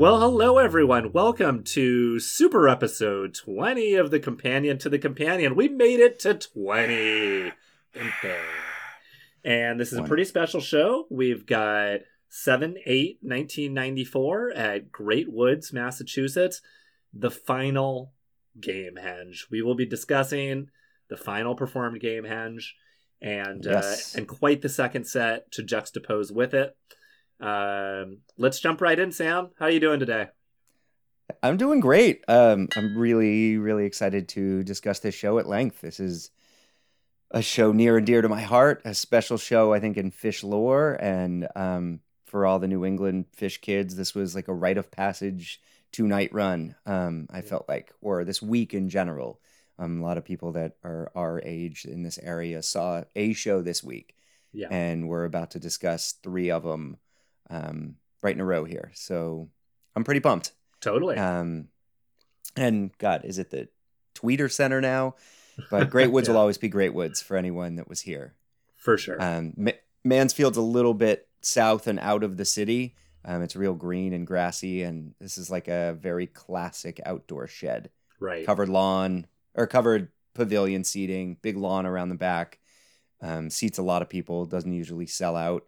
Well, hello everyone. Welcome to super episode 20 of The Companion to the Companion. We made it to 20. And this is a pretty special show. We've got 7 8 1994 at Great Woods, Massachusetts, the final Gamehenge. We will be discussing the final performed Gamehenge and Yes. uh, and quite the second set to juxtapose with it. Um, let's jump right in, Sam. How are you doing today? I'm doing great. Um, I'm really, really excited to discuss this show at length. This is a show near and dear to my heart, a special show, I think, in Phish lore. And um, for all the New England Phish kids, this was like a rite of passage two night run, um, I felt like, or this week in general. Um, a lot of people that are our age in this area saw a show this week, Yeah. and we're about to discuss three of them um, right in a row here. So I'm pretty pumped. Totally. Um, and God, is it the Tweeter Center now? But Great Woods Yeah. will always be Great Woods for anyone that was here. For sure. Um, Ma- Mansfield's a little bit south and out of the city. Um, it's real green and grassy, and this is like a very classic outdoor shed. right. Covered lawn or covered pavilion seating, big lawn around the back. Um, seats a lot of people. Doesn't usually sell out,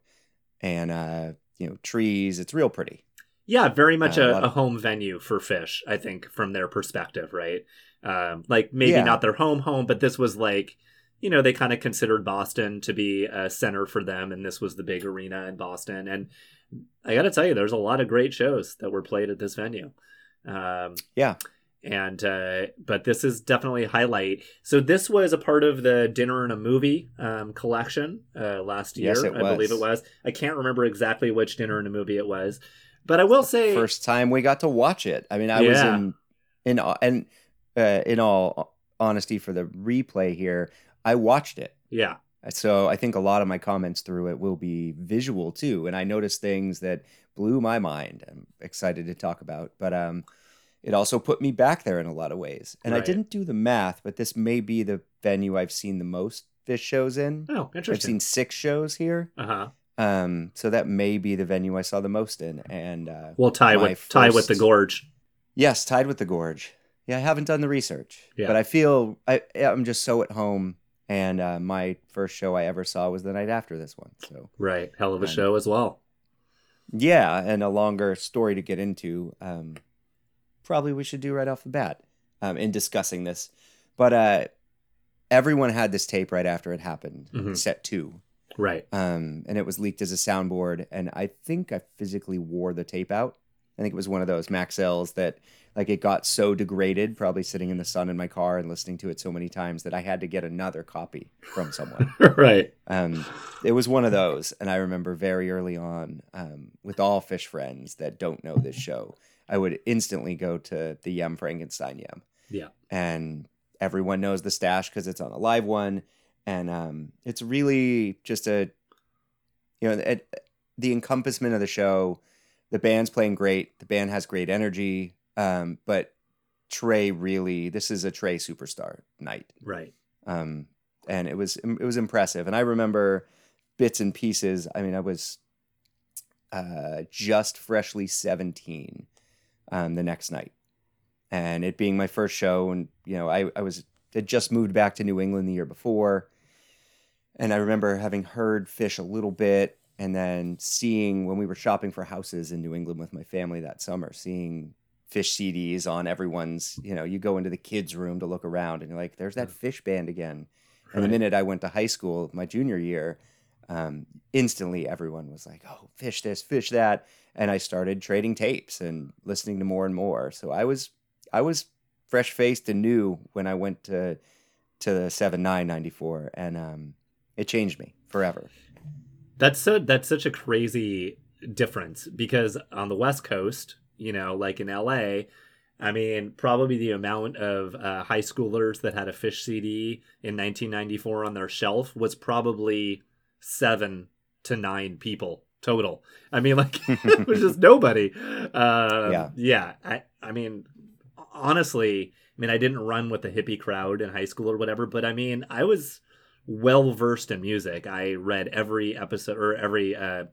and uh, you know trees. It's real pretty. Yeah, very much Uh, a a, home venue for Phish, I think, from their perspective, right? Um, like maybe Yeah. not their home home, but this was like, you know, they kind of considered Boston to be a center for them, and this was the big arena in Boston. And I got to tell you, there's a lot of great shows that were played at this venue. Um, Yeah. And uh, but this is definitely a highlight. So this was a part of the Dinner and a Movie um, collection uh, last year, Yes, it I believe it was. was. I can't remember exactly which Dinner and a Movie it was, but I will say, first time we got to watch it. I mean, I was in in and uh, in all honesty for the replay here, I watched it. yeah, So I think a lot of my comments through it will be visual too, and I noticed things that blew my mind. I'm excited to talk about, but um, it also put me back there in a lot of ways. And I didn't do the math, but this may be the venue I've seen the most Phish shows in. oh, interesting. I've seen six shows here. Uh huh. Um, so that may be the venue I saw the most in, and uh, We'll tie with tie with the gorge. Yes, tied with the gorge. Yeah, I haven't done the research, Yeah. but I feel I I'm just so at home. And uh, my first show I ever saw was the night after this one. So Right, hell of a And- show as well. yeah, and a longer story to get into. Um, probably we should do right off the bat um, in discussing this. But uh, everyone had this tape right after it happened, Mhm. set two, Right. um, and it was leaked as a soundboard. And I think I physically wore the tape out. I think it was one of those Maxells that like it got so degraded, probably sitting in the sun in my car and listening to it so many times that I had to get another copy from someone. right. um, it was one of those, and I remember very early on um, with all Phish friends that don't know this show, I would instantly go to the Yum Frankenstein Yum. Yeah. and everyone knows the stash because it's on a live one, and um, it's really just a you know it, the encompassment of the show. The band's playing great. The band has great energy, um, but Trey really this is a Trey superstar night Right. um, and it was it was impressive. And I remember bits and pieces. I mean, I was uh, just freshly seventeen um, the next night, and it being my first show, and you know, I I was had just moved back to New England the year before, and I remember having heard Phish a little bit. And then seeing when we were shopping for houses in New England with my family that summer, seeing Phish CDs on everyone's, you know, you go into the kids' room to look around and you're like, there's that Phish band again. And the minute I went to high school, my junior year, um, instantly everyone was like, oh, Phish this, Phish that. And I started trading tapes and listening to more and more. So I was, I was fresh faced and new when I went to, to the 7 9 94. And um, it changed me forever. That's so that's such a crazy difference because on the West Coast, you know, like in LA, I mean, probably the amount of uh, high schoolers that had a Phish CD in 1994 on their shelf was probably seven to nine people total. I mean, like it was just nobody. Uh, Yeah. yeah. I I mean, honestly, I mean, I didn't run with the hippie crowd in high school or whatever, but I mean, I was well versed in music. I read every episode or every uh,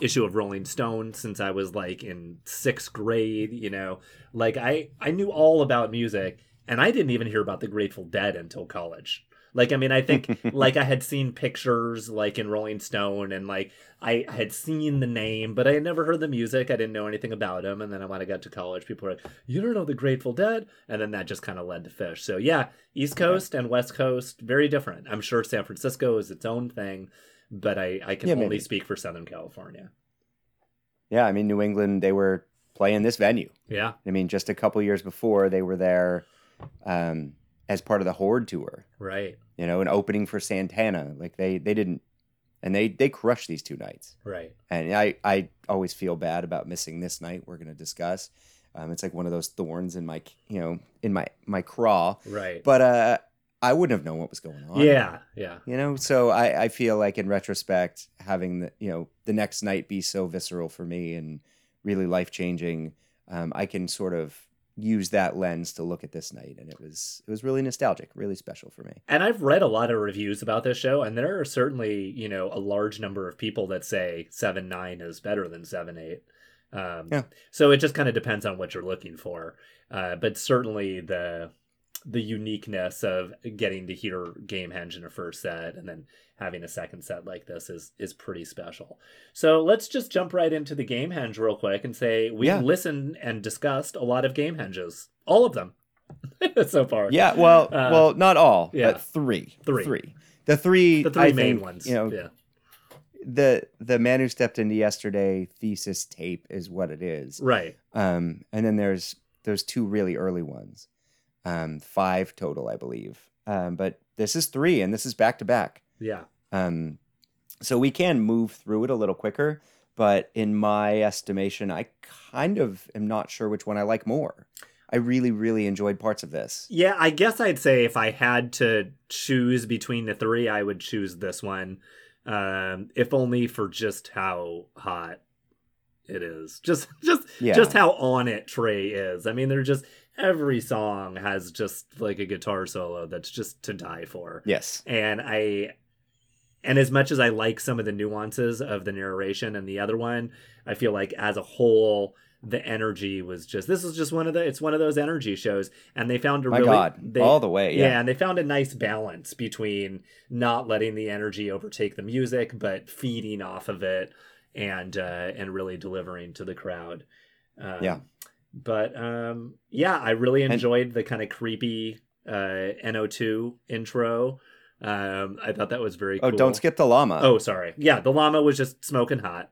issue of Rolling Stone since I was like in sixth grade. You know, like I I knew all about music, and I didn't even hear about the Grateful Dead until college. Like, I mean, I think like I had seen pictures like in Rolling Stone and like I had seen the name, but I had never heard the music. I didn't know anything about them. And then when I got to college, people were like, you don't know the Grateful Dead? And then that just kind of led to Phish. So yeah, East Coast and West Coast, very different. I'm sure San Francisco is its own thing, but I, I can Yeah, only maybe. speak for Southern California. Yeah, I mean, New England, they were playing this venue. Yeah, I mean, just a couple years before, they were there um, as part of the Horde tour. right, You know, an opening for Santana. Like they they didn't, and they they crushed these two nights. right. And I I always feel bad about missing this night. We're gonna discuss. Um, it's like one of those thorns in my you know in my my craw. Right. But uh, I wouldn't have known what was going on. yeah, yeah. You know, so I, I feel like in retrospect, having the you know the next night be so visceral for me and really life changing, um, I can sort of use that lens to look at this night, and it was it was really nostalgic, really special for me. And I've read a lot of reviews about this show, and there are certainly, you know, a large number of people that say seven nine is better than seven eight. Um, Yeah. So it just kind of depends on what you're looking for, uh, but certainly the the uniqueness of getting to hear Gamehenge in a first set and then having a second set like this is is pretty special. So let's just jump right into the Gamehenge real quick and say we Yeah. listened and discussed a lot of Gamehenges, all of them so far. Yeah, well, Uh, well, not all, yeah. but three, Three. three. The three, the three I main think, ones. You know, yeah. the the man who stepped into yesterday thesis tape is what it is. Right. Um, and then there's there's two really early ones, um, five total, I believe. Um, but this is three, and this is back to back. Yeah. Um, so we can move through it a little quicker. But in my estimation, I kind of am not sure which one I like more. I really, really enjoyed parts of this. Yeah, I guess I'd say if I had to choose between the three, I would choose this one. Um, if only for just how hot it is. Just just Yeah. just how on it Trey is. I mean, they're just every song has just like a guitar solo that's just to die for. Yes. And I and as much as I like some of the nuances of the narration and the other one, I feel like as a whole the energy was just this is just one of the it's one of those energy shows and they found a My really God. they, All the way. yeah. Yeah. and they found a nice balance between not letting the energy overtake the music but feeding off of it and uh and really delivering to the crowd um, Yeah. But um yeah i really And- enjoyed the kind of creepy uh N2O intro um i thought that was very Oh, cool don't skip the llama. oh sorry yeah the llama was just smoking hot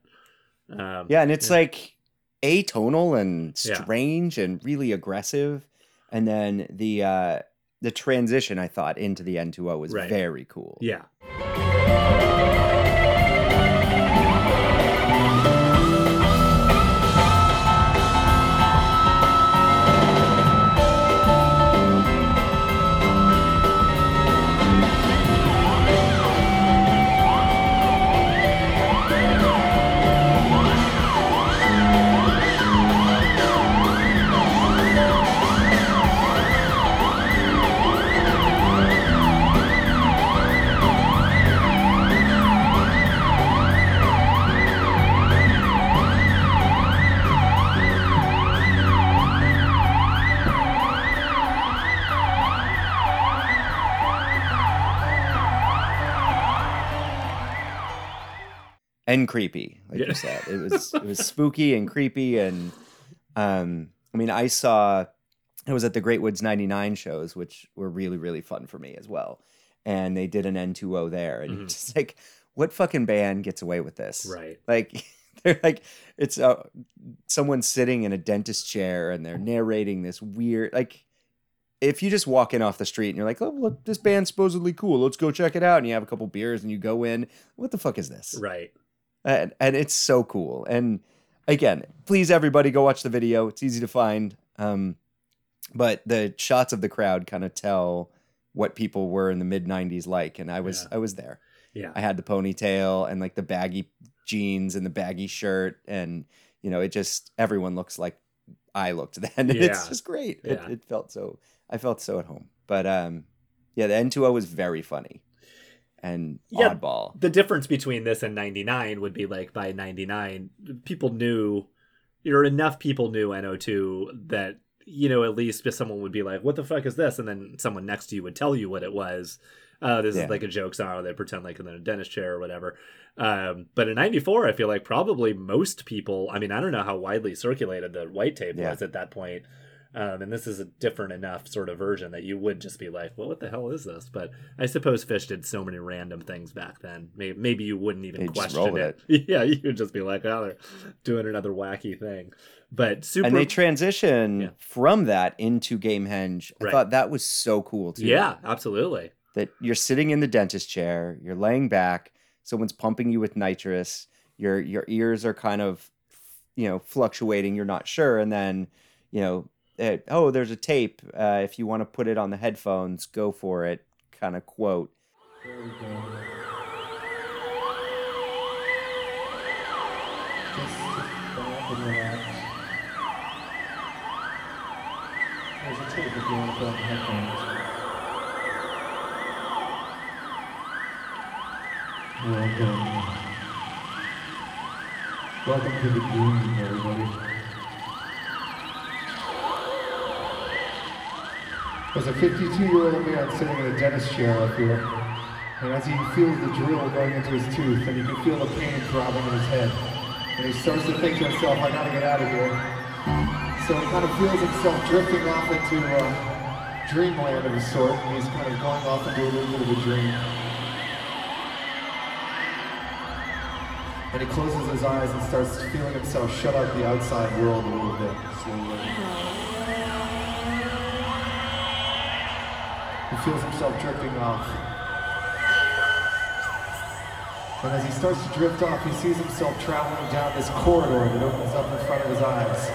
um Yeah, and it's like atonal and Yeah. strange and really aggressive. And then the uh the transition I thought into the N2O was Right. very cool. yeah And creepy, like Yeah. you said. It was it was spooky and creepy and um I mean I saw it was at the Great Woods 99 shows, which were really, really fun for me as well. And they did an N2O there. And Mhm. it's just like, what fucking band gets away with this? right Like they're like it's uh, someone sitting in a dentist chair and they're narrating this weird like if you just walk in off the street and you're like, oh, look, this band's supposedly cool. Let's go check it out. And you have a couple beers and you go in. What the fuck is this? right And, and it's so cool. And again, please everybody go watch the video. It's easy to find. Um, but the shots of the crowd kind of tell what people were in the mid 90s like. And I was Yeah. I was there. yeah I had the ponytail and like the baggy jeans and the baggy shirt, and you know, it just everyone looks like I looked then. And It's just great. Yeah. It, it felt so. I felt so at home. But um, yeah, the N2O was very funny. And Yeah. oddball. the difference between this and 99 would be like by 99 people knew or enough people knew N2O that you know at least if someone would be like what the fuck is this and then someone next to you would tell you what it was uh, this Yeah. is like a joke song they pretend like in a dentist chair or whatever um, but in 94 i feel like probably most people i mean i don't know how widely circulated the white tape Yeah. was at that point um, and this is a different enough sort of version that you would just be like, well, what the hell is this? But I suppose Phish did so many random things back then. Maybe, maybe you wouldn't even They'd question roll it. Yeah, you would just be like, oh, they're doing another wacky thing. But super. and they transition Yeah. from that into Gamehenge. I Right. thought that was so cool too. yeah, absolutely. that you're sitting in the dentist chair, you're laying back, someone's pumping you with nitrous, your your ears are kind of you know fluctuating, you're not sure, and then you know eh, oh there's a tape. Uh, if you want to put it on the headphones, go for it. Kind of quote. Welcome. Welcome to the dream, everybody. There's a 52-year-old man sitting in a dentist chair up here. And as he feels the drill going into his tooth, and you can feel the pain throbbing in his head, and he starts to think to himself, I gotta get out of here. So he kind of feels himself drifting off into uh, dreamland of a sort, and he's kind of going off into a little bit of a dream. And he closes his eyes and starts feeling himself shut out the outside world a little bit, slowly. Feels himself drifting off. And as he starts to drift off, he sees himself traveling down this corridor that opens up in front of his eyes.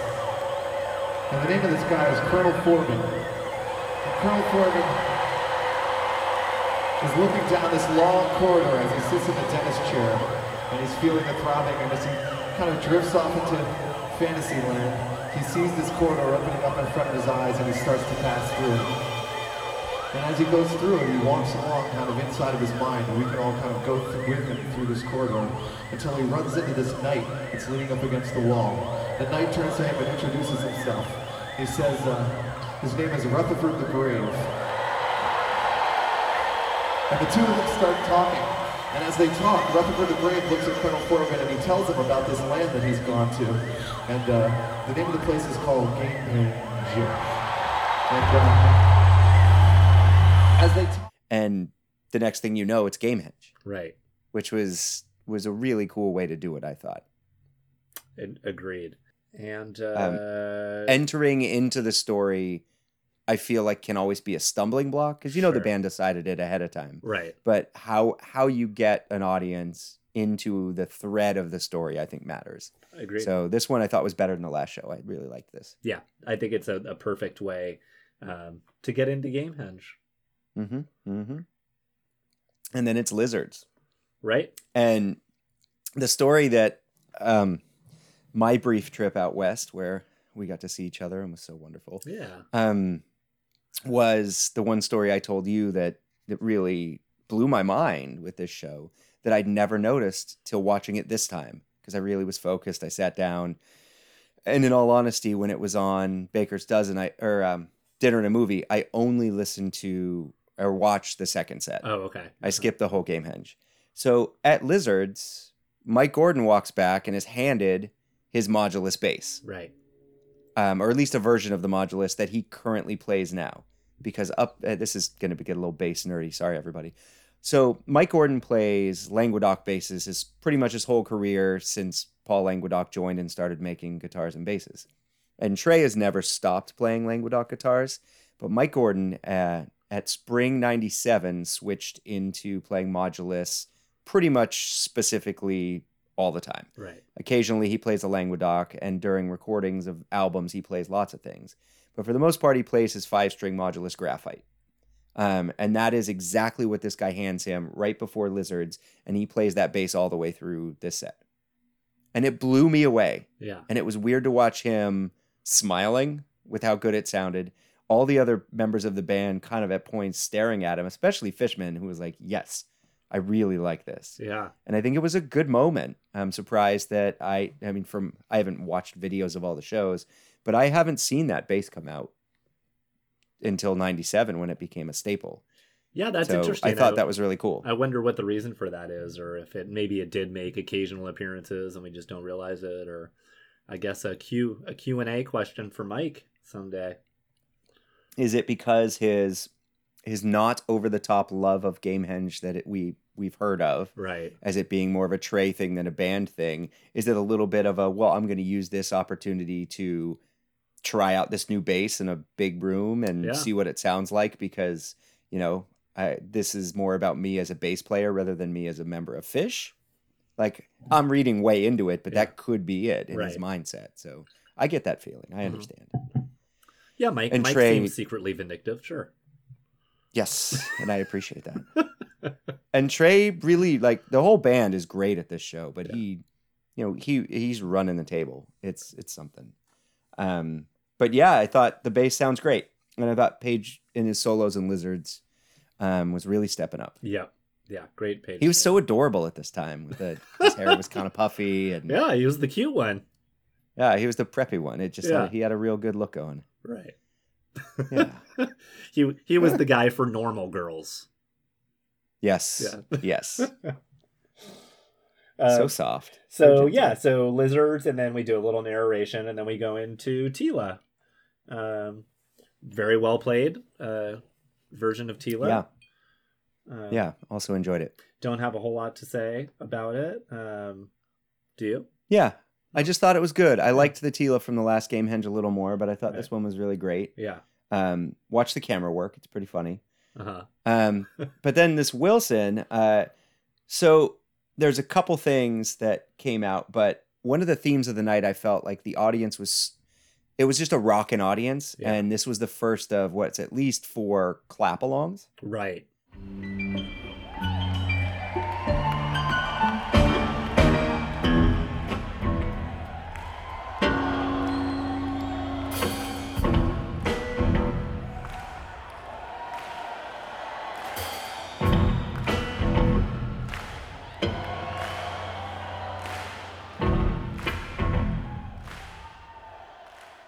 And the name of this guy is Colonel Forbin. And Colonel Forbin is looking down this long corridor as he sits in the dentist chair. And he's feeling the throbbing, and as he kind of drifts off into fantasy land, he sees this corridor opening up in front of his eyes and he starts to pass through. And as he goes through it, he walks along kind of inside of his mind, and we can all kind of go through with him through this corridor until he runs into this knight that's leaning up against the wall. The knight turns to him and introduces himself. He says, uh, his name is Rutherford the Brave. And the two of them start talking. And as they talk, Rutherford the Brave looks at Colonel Forbin and he tells him about this land that he's gone to. And uh, the name of the place is called Gamehenge. And uh, as they t- And the next thing you know, it's Game Gamehenge, Right. which was was a really cool way to do it. I thought. And agreed. And uh, Um, Entering into the story, I feel like can always be a stumbling block because you know the band decided it ahead of time. right. but how how you get an audience into the thread of the story i think matters Agreed. so this one i thought was better than the last show i really liked this yeah, I think it's a, a perfect way um, to get into Gamehenge. Mm-hmm mm-hmm and then it's lizards Right. and the story that um my brief trip out west where we got to see each other and was so wonderful Yeah. um was the one story i told you that that really blew my mind with this show that i'd never noticed till watching it this time because i really was focused i sat down and in all honesty when it was on baker's dozen i or um, dinner and a movie i only listened to or watch the second set Oh, okay. I skipped the whole Gamehenge. So at Lizards, Mike Gordon walks back and is handed his modulus bass, Right. um, or at least a version of the modulus that he currently plays now. Because up, uh, this is going to get a little bass nerdy. Sorry, everybody. So Mike Gordon plays Languedoc basses his pretty much his whole career since Paul Languedoc joined and started making guitars and basses. And Trey has never stopped playing Languedoc guitars, but Mike Gordon uh, at Spring 97 switched into playing modulus pretty much specifically all the time. Right. Occasionally he plays a Languedoc, and during recordings of albums, he plays lots of things. But for the most part, he plays his five string modulus graphite. Um, and that is exactly what this guy hands him right before Lizards, and he plays that bass all the way through this set. And it blew me away. Yeah. And it was weird to watch him smiling with how good it sounded. All the other members of the band kind of at points staring at him, especially Fishman, who was like, Yes, I really like this. Yeah. And I think it was a good moment. I'm surprised that I I mean from I haven't watched videos of all the shows, but I haven't seen that bass come out until 97 when it became a staple. Yeah, that's so interesting. I thought that was really cool. I wonder what the reason for that is, or if it maybe it did make occasional appearances and we just don't realize it, or I guess a Q a Q and A question for Mike someday. Is it because his his not over the top love of Gamehenge that it, we we've heard of Right. as it being more of a Trey thing than a band thing? Is it a little bit of a well, I'm going to use this opportunity to try out this new bass in a big room and Yeah. see what it sounds like because you know I, this is more about me as a bass player rather than me as a member of Phish. Like I'm reading way into it, but Yeah. that could be it in his mindset. So I get that feeling. I Mhm. understand. Yeah, Mike. And Mike Trey- seems secretly vindictive. Sure. Yes, and I appreciate that. and Trey really like the whole band is great at this show, but Yeah. he, you know, he he's running the table. It's it's something. Um, but yeah, I thought the bass sounds great, and I thought Page in his solos and lizards, um, was really stepping up. Yeah. Yeah. Great page. He was so adorable at this time. With the his hair was kind of puffy, and yeah. He was the cute one. Yeah, he was the preppy one. It just Yeah. had, he had a real good look going. Right. Yeah. he he was the guy for normal girls. Yes, Yeah. yes, Uh, so soft. So gentle. yeah, so lizards, and then we do a little narration, and then we go into Tela. Um, very well played uh, version of Tela. Yeah. Um, yeah. Also enjoyed it. Don't have a whole lot to say about it. Um, do you? Yeah. I just thought it was good. I liked the Tela from the last Gamehenge a little more, but I thought this one was really great. Yeah. Um, watch the camera work; it's pretty funny. Uh huh. Um, but then this Wilson. Uh, so there's a couple things that came out, but one of the themes of the night, I felt like the audience was. It was just a rockin' audience, Yeah. and this was the first of what's at least four clap-alongs. Right.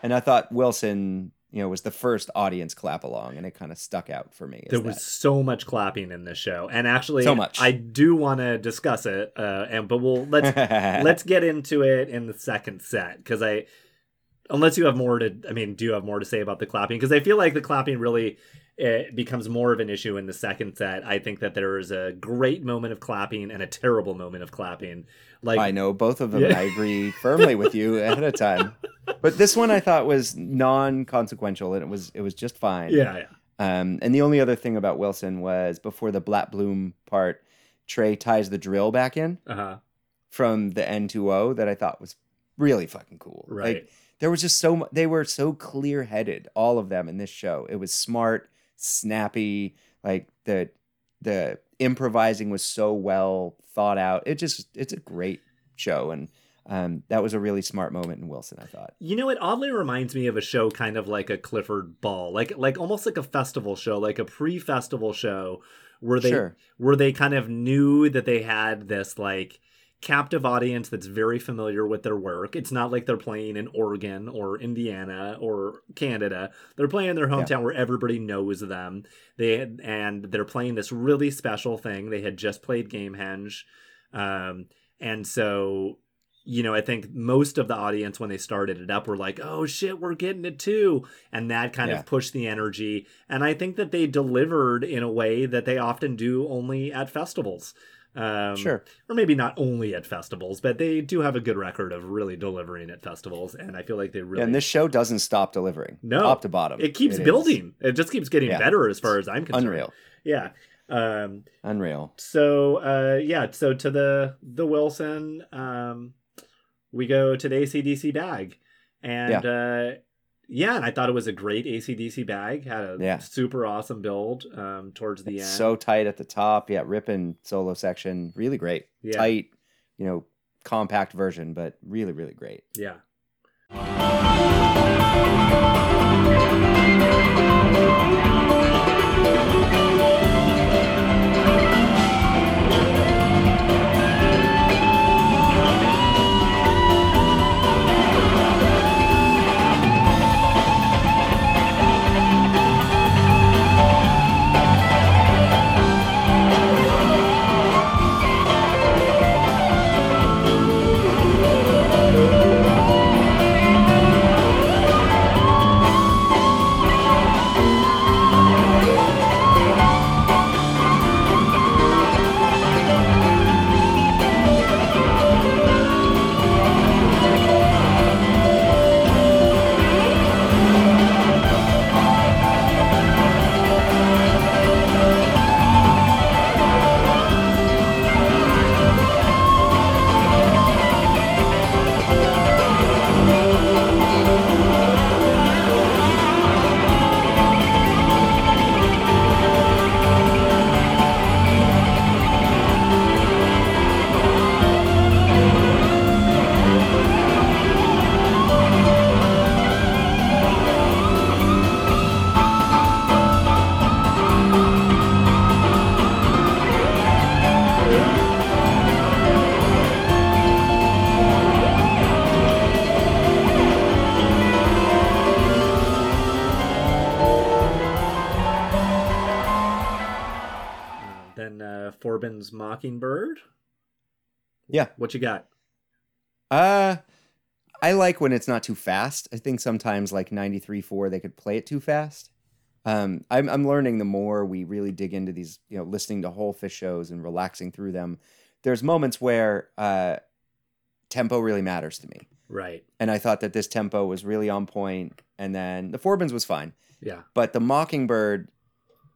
And I thought Wilson, you know, was the first audience clap along, and it kind of stuck out for me. There was that. so much clapping in this show, and actually, So much. I do want to discuss it. Uh, and but we'll let's let's get into it in the second set because I, unless you have more to, I mean, do you have more to say about the clapping? Because I feel like the clapping really it becomes more of an issue in the second set. I think that there is a great moment of clapping and a terrible moment of clapping. Like I know both of them. Yeah. and I agree firmly with you ahead of time. But this one I thought was non-consequential, and it was it was just fine. yeah, yeah, Um, and the only other thing about Wilson was before the Black Bloom part, Trey ties the drill back in uh huh, from the N2O that I thought was really fucking cool. right, Like there was just so mu- they were so clear-headed, all of them in this show. It was smart, snappy, like the the improvising was so well thought out. It just it's a great show and um, that was a really smart moment in Wilson, I thought. You know, it oddly reminds me of a show kind of like a Clifford Ball, like like almost like a festival show, like a pre-festival show where they Sure. where they kind of knew that they had this like captive audience that's very familiar with their work. It's not like they're playing in Oregon or Indiana or Canada. They're playing in their hometown where everybody knows them. They and they're playing this really special thing. They had just played Gamehenge. Um and so you know, I think most of the audience when they started it up were like, "Oh shit, we're getting it too," and that kind Yeah. of pushed the energy. And I think that they delivered in a way that they often do only at festivals. Um, sure. or maybe not only at festivals, but they do have a good record of really delivering at festivals, and I feel like they really and this show doesn't stop delivering. No. Top to bottom. it keeps is building. It just keeps getting Yeah. better as far as I'm concerned. Unreal. Yeah. Um, Unreal. so uh yeah so to the the wilson um we go to the AC/DC Bag and uh yeah and i thought it was a great AC/DC Bag had a Yeah. super awesome build um towards the It's end so tight at the top. Yeah, ripping solo section. Really great. yeah Tight, you know, compact version, but really, really great. yeah Forbin's Mockingbird. Yeah. What you got? Uh I like when it's not too fast. I think sometimes like 93.4 they could play it too fast. Um, I'm I'm learning the more we really dig into these, you know, listening to whole Phish shows and relaxing through them. There's moments where uh, tempo really matters to me, Right. and I thought that this tempo was really on point. And then the Forbins was fine, Yeah. but the Mockingbird,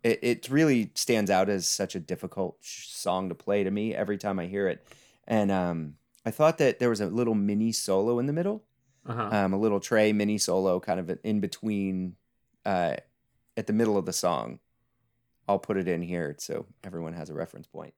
it, it really stands out as such a difficult sh- song to play to me every time I hear it. And um, I thought that there was a little mini solo in the middle, Uh huh. um, a little Trey mini solo, kind of in between, uh, at the middle of the song. I'll put it in here so everyone has a reference point.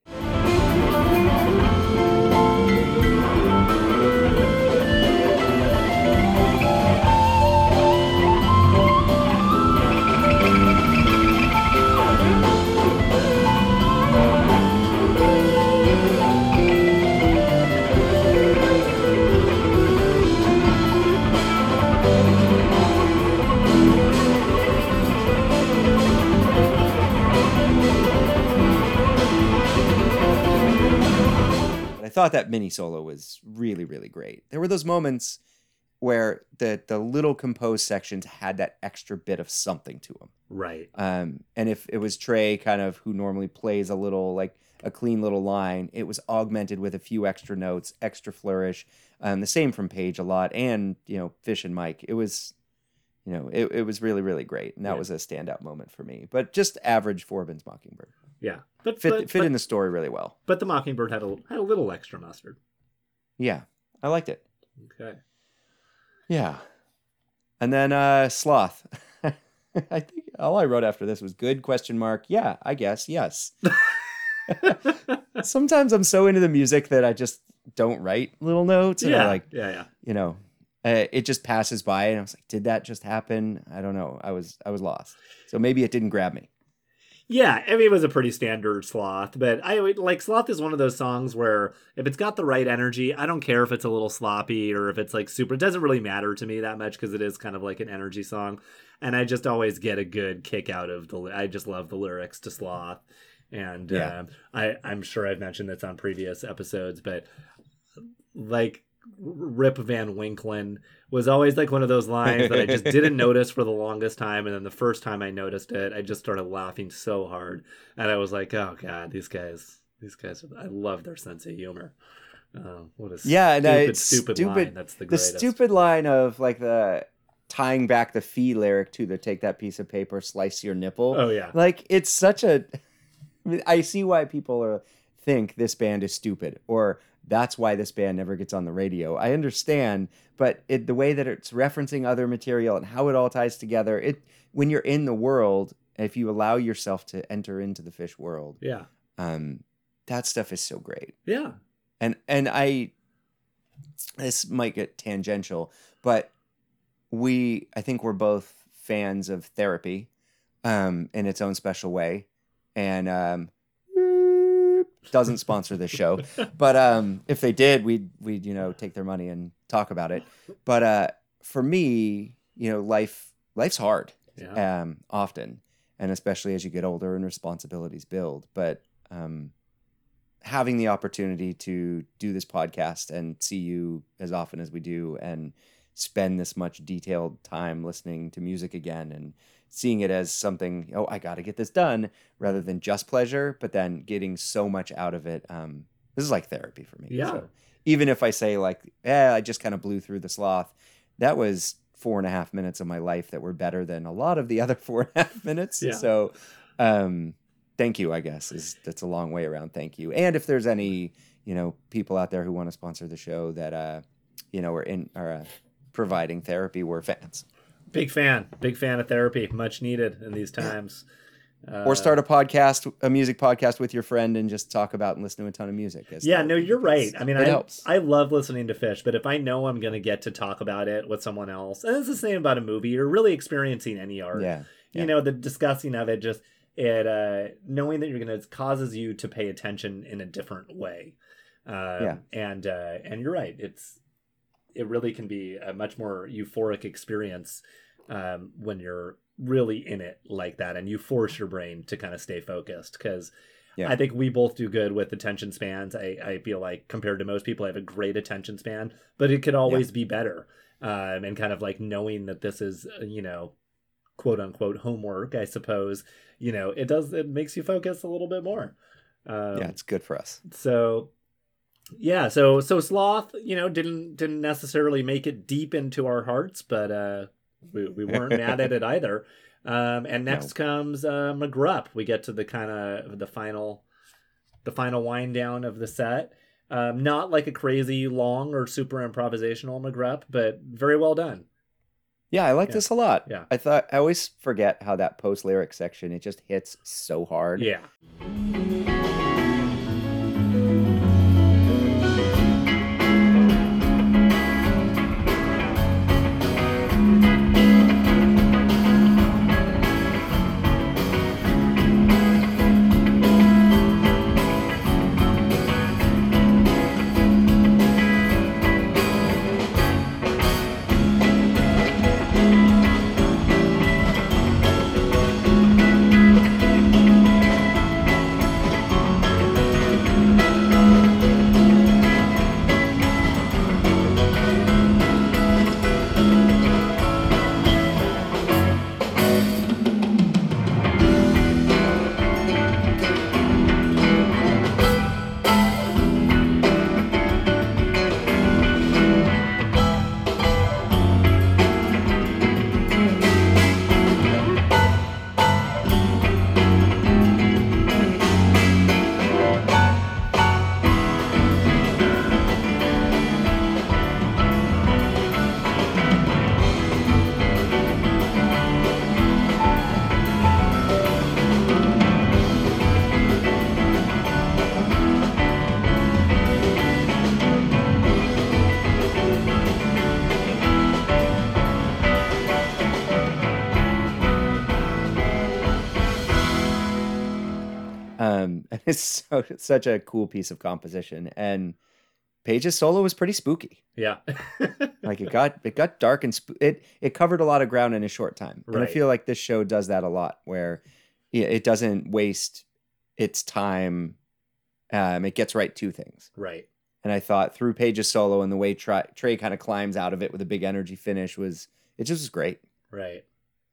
Thought that mini solo was really, really great. There were those moments where the the little composed sections had that extra bit of something to them. right. Um, and if it was Trey, kind of who normally plays a little like a clean little line, it was augmented with a few extra notes, extra flourish. Um, the same from Page a lot, and you know Fish and Mike. It was, you know, it, it was really really great, and that Yeah. was a standout moment for me. But just average Forbin's Mockingbird Yeah. But fit but, fit but, in the story really well. but the Mockingbird had a had a little extra mustard. Yeah, I liked it. Okay. Yeah. And then uh sloth. I think all I wrote after this was good question mark. Yeah, I guess. Yes. Sometimes I'm so into the music that I just don't write little notes I yeah. like, yeah. Yeah. you know, uh, it just passes by and I was like, did that just happen? I don't know. I was I was lost. So maybe it didn't grab me. Yeah, I mean, it was a pretty standard sloth, but I like sloth is one of those songs where if it's got the right energy, I don't care if it's a little sloppy or if it's like super. It doesn't really matter to me that much because it is kind of like an energy song, and I just always get a good kick out of the. I just love the lyrics to sloth, and Yeah. um, I I'm sure I've mentioned this on previous episodes, but like Rip Van Winklin was always like one of those lines that I just didn't notice for the longest time, and then the first time I noticed it, I just started laughing so hard, and I was like, "Oh God, these guys, these guys, I love their sense of humor." Uh, what a Yeah, stupid, I- stupid, stupid- line. That's the The greatest. stupid line of like the tying back the fee lyric to the take that piece of paper, slice your nipple. Oh yeah, Like it's such a. I see why people are think this band is stupid, or that's why this band never gets on the radio. I understand, but it, the way that it's referencing other material and how it all ties together, it when you're in the world, if you allow yourself to enter into the Phish world, yeah, um, that stuff is so great. yeah, And and I, this might get tangential, but we I think we're both fans of therapy, um, in its own special way, and um, doesn't sponsor this show, but um, if they did, we'd we'd you know take their money and talk about it. But uh, for me, you know, life life's hard yeah, um, often, and especially as you get older and responsibilities build. But um, having the opportunity to do this podcast and see you as often as we do, and spend this much detailed time listening to music again, and seeing it as something, oh, I got to get this done, rather than just pleasure, but then getting so much out of it. Um, this is like therapy for me. Yeah. So even if I say like, yeah, I just kind of blew through the sloth, that was four and a half minutes of my life that were better than a lot of the other four and a half minutes. Yeah. So, um, thank you, I guess is that's a long way around. Thank you. And if there's any, you know, people out there who want to sponsor the show that, uh, you know, are in, are uh, providing therapy, we're fans. Big fan, big fan of therapy, much needed in these times. Uh, or start a podcast, a music podcast with your friend and just talk about and listen to a ton of music. Yeah, no, you're right. I mean, I helps. I love listening to Phish, but if I know I'm going to get to talk about it with someone else, and it's the same about a movie, you're really experiencing any art. yeah. yeah. You know, the discussing of it just it uh knowing that you're going to causes you to pay attention in a different way. Um, Yeah. and uh and you're right. It's it really can be a much more euphoric experience um when you're really in it like that and you force your brain to kind of stay focused because Yeah. I think we both do good with attention spans. I, I feel like compared to most people, I have a great attention span, but it could always be better. Um, and kind of like knowing that this is, uh, you know, quote unquote homework, I suppose, you know, it does, it makes you focus a little bit more. Um, yeah, it's good for us. so yeah, so so sloth, you know, didn't didn't necessarily make it deep into our hearts, but uh we, we weren't mad at it either. Um and next comes uh McGrupp. We get to the kind of the final the final wind down of the set. Um not like a crazy long or super improvisational McGrupp, but very well done. Yeah, I like Yeah. this a lot. Yeah. I thought I always forget how that post lyric section it just hits so hard. Yeah. It's so, such a cool piece of composition, and Page's solo was pretty spooky. Yeah. Like it got it got dark and sp- it it covered a lot of ground in a short time, and I feel like this show does that a lot, where yeah, it doesn't waste its time. Um, it gets right to things, right. and I thought through Page's solo and the way Trey, Trey kind of climbs out of it with a big energy finish was it just was great. Right.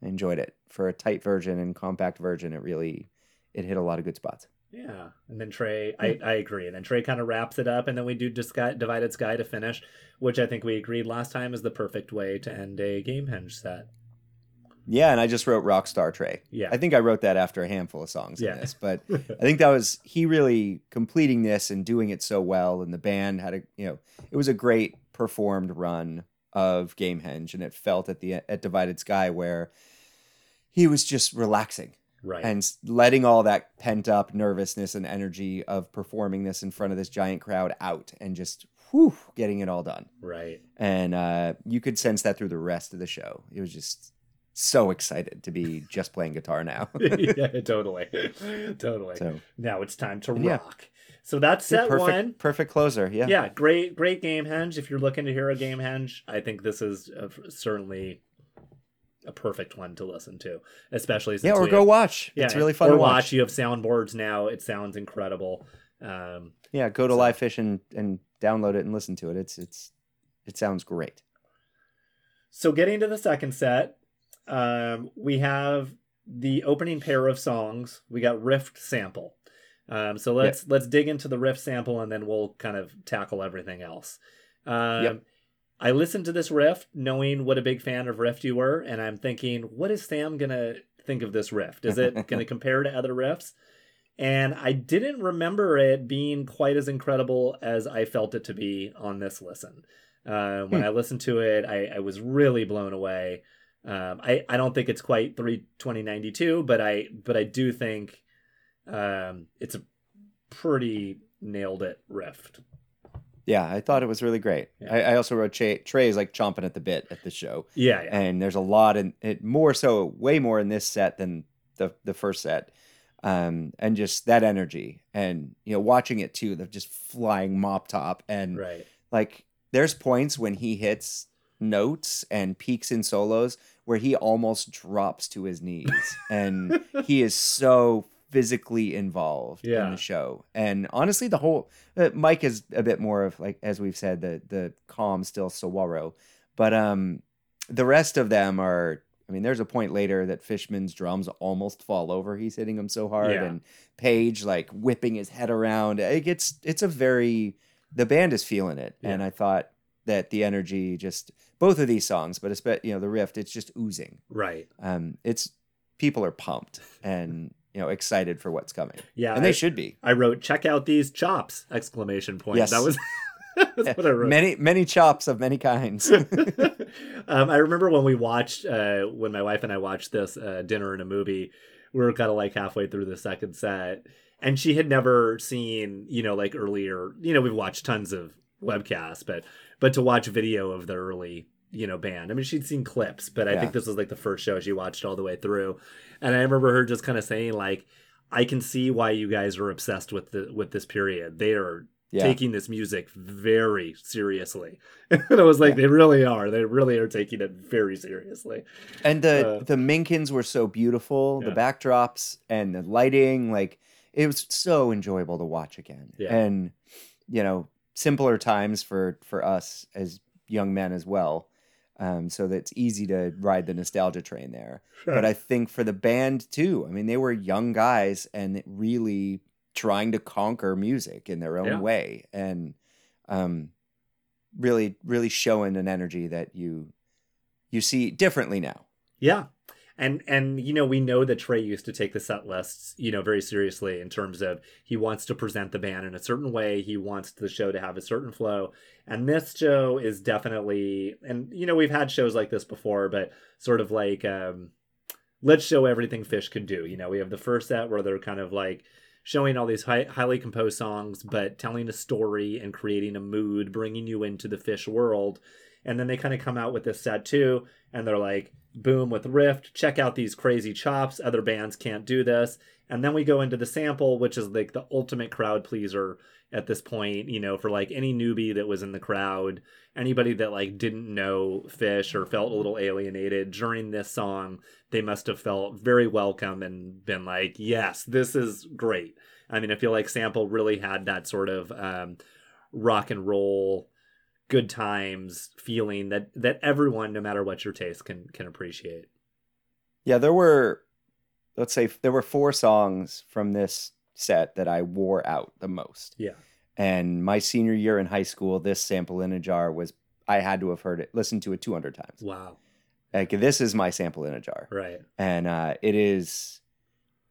I enjoyed it for a tight version and compact version. It really it hit a lot of good spots. Yeah, and then Trey, I, hmm. I agree. And then Trey kind of wraps it up, and then we do Disguy- Divided Sky to finish, which I think we agreed last time is the perfect way to end a Gamehenge set. Yeah, and I just wrote Rockstar Trey. Yeah, I think I wrote that after a handful of songs Yeah. in this, but I think that was he really completing this and doing it so well, and the band had a you know it was a great performed run of Gamehenge, and it felt at the at Divided Sky where he was just relaxing right. and letting all that pent up nervousness and energy of performing this in front of this giant crowd out, and just whew, getting it all done. right. And uh, you could sense that through the rest of the show. It was just so excited to be just playing guitar now. yeah, totally, totally. so now it's time to Yeah. rock. So that's set perfect, one. perfect closer. Yeah. Yeah. great, great Gamehenge. If you're looking to hear a Gamehenge, I think this is uh certainly a perfect one to listen to, especially since Yeah, or we go watch. yeah, it's really fun or to watch. watch. You have soundboards now. It sounds incredible. Um, Yeah, go to So- Live Fish and, and download it and listen to it. It's it's it sounds great. So getting to the second set, um, we have the opening pair of songs. We got Rift sample. Um, so let's let's dig into the Rift sample and then we'll kind of tackle everything else. Um, Yep. I listened to this riff knowing what a big fan of Rift you were, and I'm thinking, what is Sam gonna think of this rift? Is it gonna compare to other riffs? And I didn't remember it being quite as incredible as I felt it to be on this listen. Uh, when Hmm. I listened to it, I, I was really blown away. Um, I, I don't think it's quite three twenty ninety two, but I but I do think um, it's a pretty nailed it rift. Yeah, I thought it was really great. Yeah. I, I also wrote Trey, Trey is like chomping at the bit at the show, Yeah, yeah, and there's a lot in it, more so, way more in this set than the the first set, um, and just that energy, and you know, watching it too, the just flying mop top, and right. like there's points when he hits notes and peaks in solos where he almost drops to his knees and he is so physically involved in the show. And honestly, the whole uh, Mike is a bit more of like as we've said the the calm, still saguaro, but um, the rest of them are. I mean, there's a point later that Fishman's drums almost fall over. He's hitting them so hard, Yeah. and Page like whipping his head around. It gets it's a very the band is feeling it, and I thought that the energy just both of these songs, but especially you know the riff, it's just oozing. Right. Um, it's people are pumped and you know excited for what's coming, Yeah. and they I, should be. I wrote check out these chops exclamation point. Yes. That was that's what I wrote. Many many chops of many kinds. um, I remember when we watched, uh, when my wife and I watched this uh, dinner and a movie, we were kind of like halfway through the second set, and she had never seen, you know, like earlier, you know, we've watched tons of webcasts, but but to watch video of the early, you know, band. I mean, she'd seen clips, but I Yeah. think this was like the first show she watched all the way through, and I remember her just kind of saying like. I can see why you guys are obsessed with the with this period. They are yeah, taking this music very seriously. and I was like, Yeah. they really are. They really are taking it very seriously. and the uh, the Minkins were so beautiful. The backdrops and the lighting, like it was so enjoyable to watch again. Yeah. And you know, simpler times for for us as young men as well. Um, so that it's easy to ride the nostalgia train there. but I think for the band too. I mean, they were young guys and really trying to conquer music in their own Yeah. way, and um, really, really showing an energy that you you see differently now. yeah. And and you know, we know that Trey used to take the set lists, you know, very seriously in terms of he wants to present the band in a certain way. He wants the show to have a certain flow. And this show is definitely and you know, we've had shows like this before, but sort of like um let's show everything Phish could do. You know, we have the first set where they're kind of like showing all these high, highly composed songs, but telling a story and creating a mood, bringing you into the Phish world. And then they kind of come out with this set too, and they're like, boom, with Rift, check out these crazy chops. Other bands can't do this. And then we go into the sample, which is like the ultimate crowd pleaser at this point, you know, for like any newbie that was in the crowd, anybody that like didn't know Phish or felt a little alienated during this song, they must have felt very welcome and been like, yes, this is great. I mean, I feel like Sample really had that sort of um, rock and roll, good times feeling that that everyone, no matter what your taste, can can appreciate. Yeah, there were, let's say, there were four songs from this set that I wore out the most. Yeah. And my senior year in high school, this sample in a jar was I had to have heard it, listened to it 200 times. Wow. Like this is my sample in a jar. Right. and uh, it is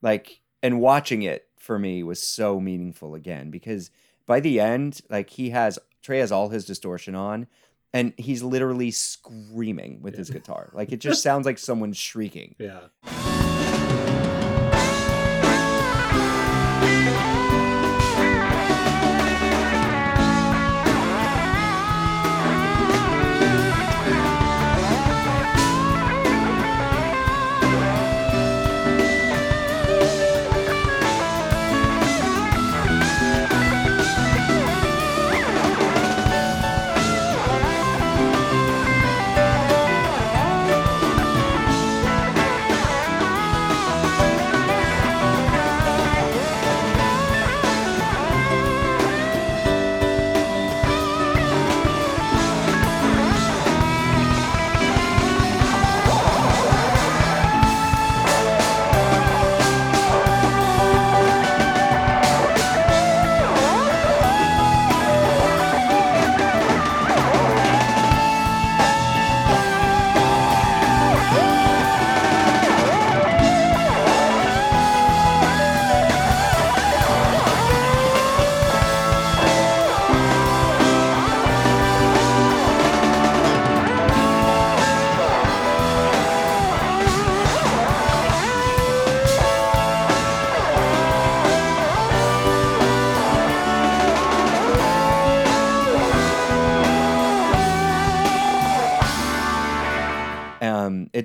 like and watching it for me was so meaningful again because by the end like he has trey has all his distortion on and he's literally screaming with his guitar. Like it just sounds like someone shrieking. Yeah.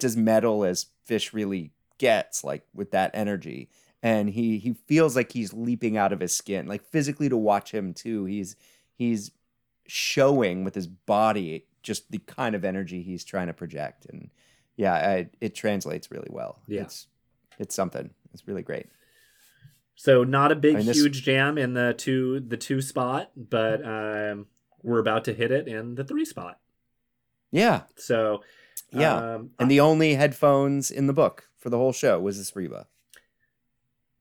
It's as metal as Phish really gets like with that energy. And he he feels like he's leaping out of his skin like physically to watch him too. He's he's showing with his body just the kind of energy he's trying to project. And yeah I, it translates really well. Yeah. it's it's something. It's really great. So not a big I mean, this- huge jam in the two the two spot, but um, we're about to hit it in the three spot. Yeah, So yeah. um, and the only headphones in the book for the whole show was this Reba.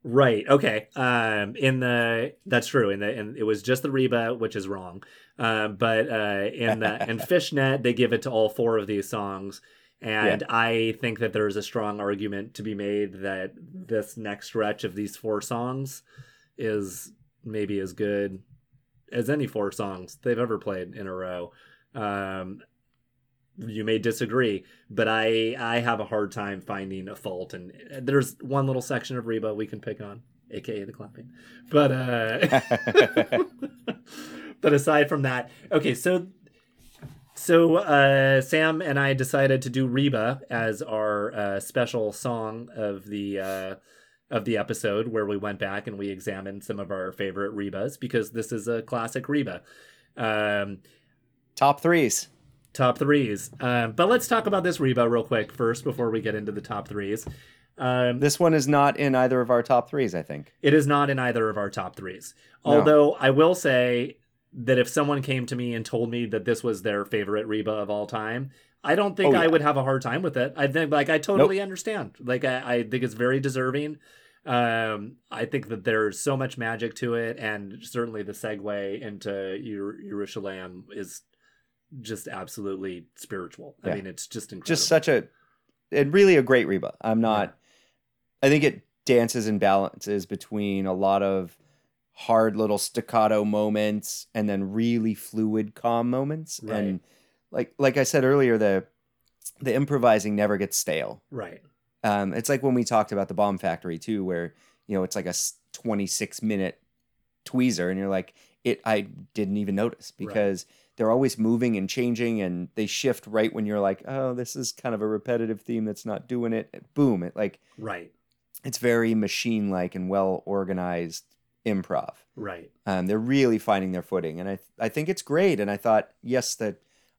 Right. Okay. Um, in the that's true. In the and it was just the Reba, which is wrong. Um, but uh, in the in Phish.net, they give it to all four of these songs, and I think that there is a strong argument to be made that this next stretch of these four songs is maybe as good as any four songs they've ever played in a row. Um, you may disagree, but I I have a hard time finding a fault. And there's one little section of Reba we can pick on, aka the clapping. But uh, but aside from that, okay, so so uh, Sam and I decided to do Reba as our uh, special song of the. Uh, of the episode where we went back and we examined some of our favorite Rebas because this is a classic Reba. Um, Top threes. Top threes. Um, but let's talk about this Reba real quick first before we get into the top threes. Um, This one is not in either of our top threes, I think. it is not in either of our top threes. No. Although I will say that if someone came to me and told me that this was their favorite Reba of all time, I don't think Oh, I would have a hard time with it. I think like I totally understand. Like I, I think it's very deserving. Um, I think that there's so much magic to it, and certainly the segue into Yer- Jerusalem is just absolutely spiritual. I mean, it's just incredible. Just such a, and really a great Reba. I'm not, I think it dances and balances between a lot of hard little staccato moments and then really fluid calm moments. Right. And like, like I said earlier, the, the improvising never gets stale. right. Um, it's like when we talked about the Bomb Factory too, where you know it's like a 26 minute tweezer, and you're like, it. I didn't even notice because they're always moving and changing, and they shift right when you're like, oh, this is kind of a repetitive theme that's not doing it. Boom! It like Right. it's very machine like and well organized improv. Right. Um, they're really finding their footing, and I I think it's great. And I thought, yes, the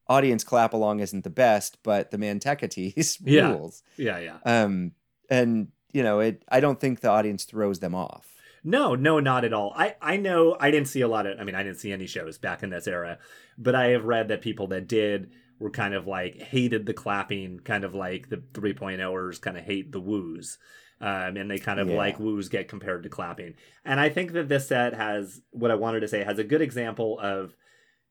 audience clap along isn't the best, but the Mantecates Yeah. rules. Yeah. Yeah. Um, and you know, it. I don't think the audience throws them off. No, no, not at all. I I know I didn't see a lot of. I mean, I didn't see any shows back in this era, but I have read that people that did were kind of like hated the clapping, kind of like the 3.0ers kind of hate the woos. Um, and they kind of Yeah. like woos get compared to clapping. And I think that this set has what I wanted to say has a good example of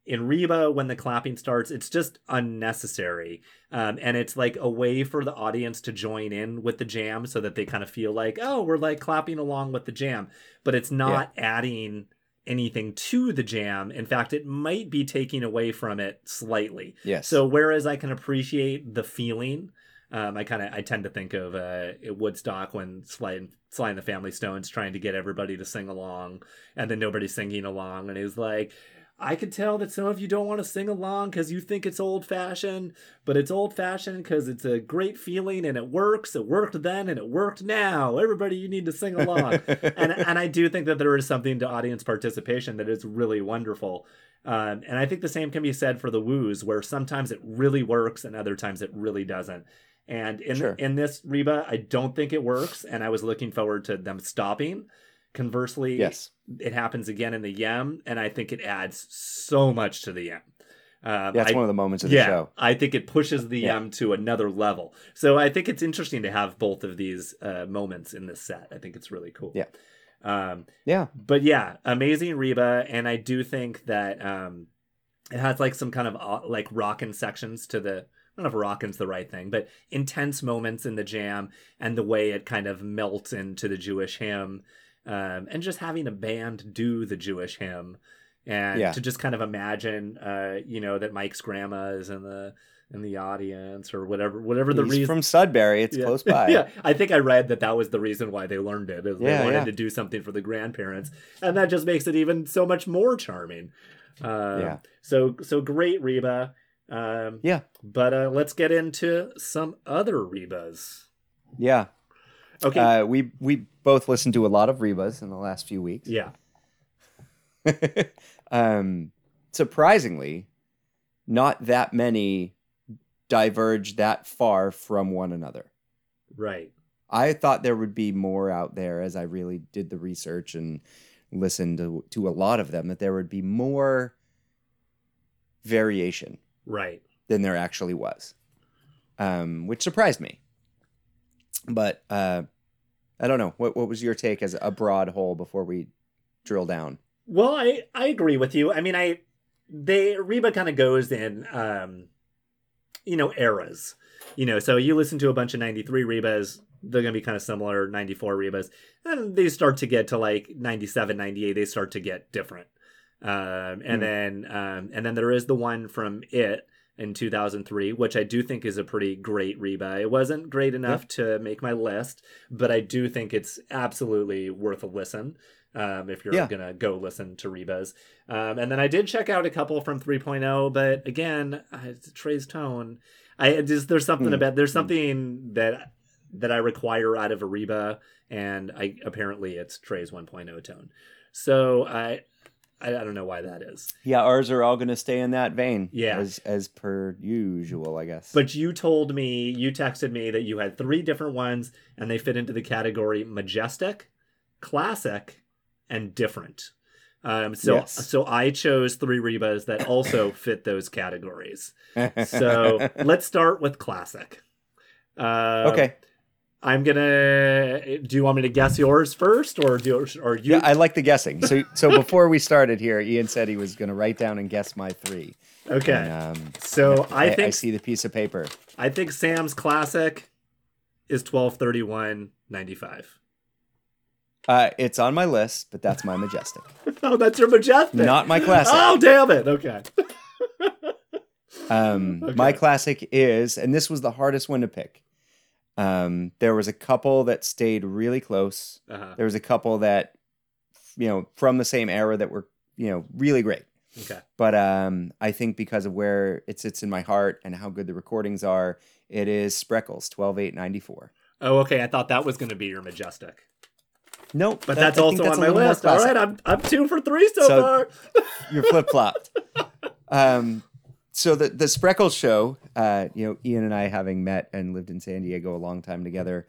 in Reba when the clapping starts, it's just unnecessary. Um, and it's like a way for the audience to join in with the jam so that they kind of feel like, oh, we're like clapping along with the jam. But it's not adding anything to the jam. In fact, it might be taking away from it slightly. Yes. So whereas I can appreciate the feeling, um, I kind of I tend to think of uh, Woodstock when Sly and, Sly and the Family Stones trying to get everybody to sing along, and then nobody's singing along, and he's like. I could tell that some of you don't want to sing along because you think it's old fashioned, but it's old fashioned because it's a great feeling and it works. It worked then and it worked now. Everybody, you need to sing along. and and I do think that there is something to audience participation that is really wonderful. Um, and I think the same can be said for the woos, where sometimes it really works and other times it really doesn't. And in Sure. in this Reba, I don't think it works, and I was looking forward to them stopping. Conversely, yes. it happens again in the Yem, and I think it adds so much to the Yem. Um, Yeah, it's I- one of the moments of the yeah, show. I think it pushes the Yeah. Yem to another level. So I think it's interesting to have both of these uh, moments in this set. I think it's really cool. Yeah. Um, Yeah. but yeah, amazing Reba, and I do think that um, it has like some kind of uh, like rockin' sections to the. I don't know if rockin's the right thing, but intense moments in the jam and the way it kind of melts into the Jewish hymn, um, and just having a band do the Jewish hymn, and Yeah. to just kind of imagine, uh, you know, that Mike's grandma is in the in the audience or whatever, whatever the He's reason. from Sudbury. It's Yeah. close by. yeah, I think I read that that was the reason why they learned it. Is they Yeah, wanted yeah. to do something for the grandparents, and that just makes it even so much more charming. Um, Yeah. So so great Reba. Um, Yeah. But uh, let's get into some other Rebas. Yeah. Okay. Uh, we we both listened to a lot of Rebas in the last few weeks. yeah. um, surprisingly, not that many diverge that far from one another. Right. I thought there would be more out there as I really did the research and listened to, to a lot of them, that there would be more variation Right. than there actually was, um, which surprised me. But uh, I don't know. What, what was your take as a broad whole before we drill down? Well, I I agree with you. I mean, I they Reba kind of goes in um you know eras. You know, so you listen to a bunch of 93 Rebas, they're going to be kind of similar 94 Rebas. And they start to get to like 97, 98, they start to get different. Um and Hmm. then um and then there is the one from It in 2003, which I do think is a pretty great Reba. It wasn't great enough to make my list, but I do think it's absolutely worth a listen um, if you're Yeah. gonna go listen to Rebas. Um, and then I did check out a couple from 3.0, but again, uh, Trey's tone. I just there's something Hmm. about there's Hmm. something that that I require out of a Reba, and I apparently it's Trey's 1.0 tone. So I I, I don't know why that is. Yeah, ours are all going to stay in that vein. Yeah. as as per usual, I guess. But you told me, you texted me that you had three different ones and they fit into the category majestic, classic, and different. Um, so, Yes. so I chose three Rebas that also fit those categories. So let's start with classic. Uh, okay, I'm gonna. Do you want me to guess yours first, or do or you? yeah, I like the guessing. So so before we started here, Ian said he was going to write down and guess my three. okay. And, um, so I, I, think I see the piece of paper. I think Sam's classic is 1231 95. Uh, it's on my list, but that's my majestic, Oh, that's your majestic. not my classic. Oh, damn it. Okay. Um, Okay. My classic is, and this was the hardest one to pick. Um, there was a couple that stayed really close. Uh-huh. There was a couple that, you know, from the same era that were, you know, really great. Okay. But um, I think because of where it sits in my heart and how good the recordings are, it is Spreckels, 12 8 94. Oh, okay. I thought that was going to be your majestic. Nope. But that- that's I also that's on my list. All right. I'm, I'm two for three so, So- far. You're flip flopped. um, so the the Spreckels show, uh, you know, Ian and I having met and lived in San Diego a long time together.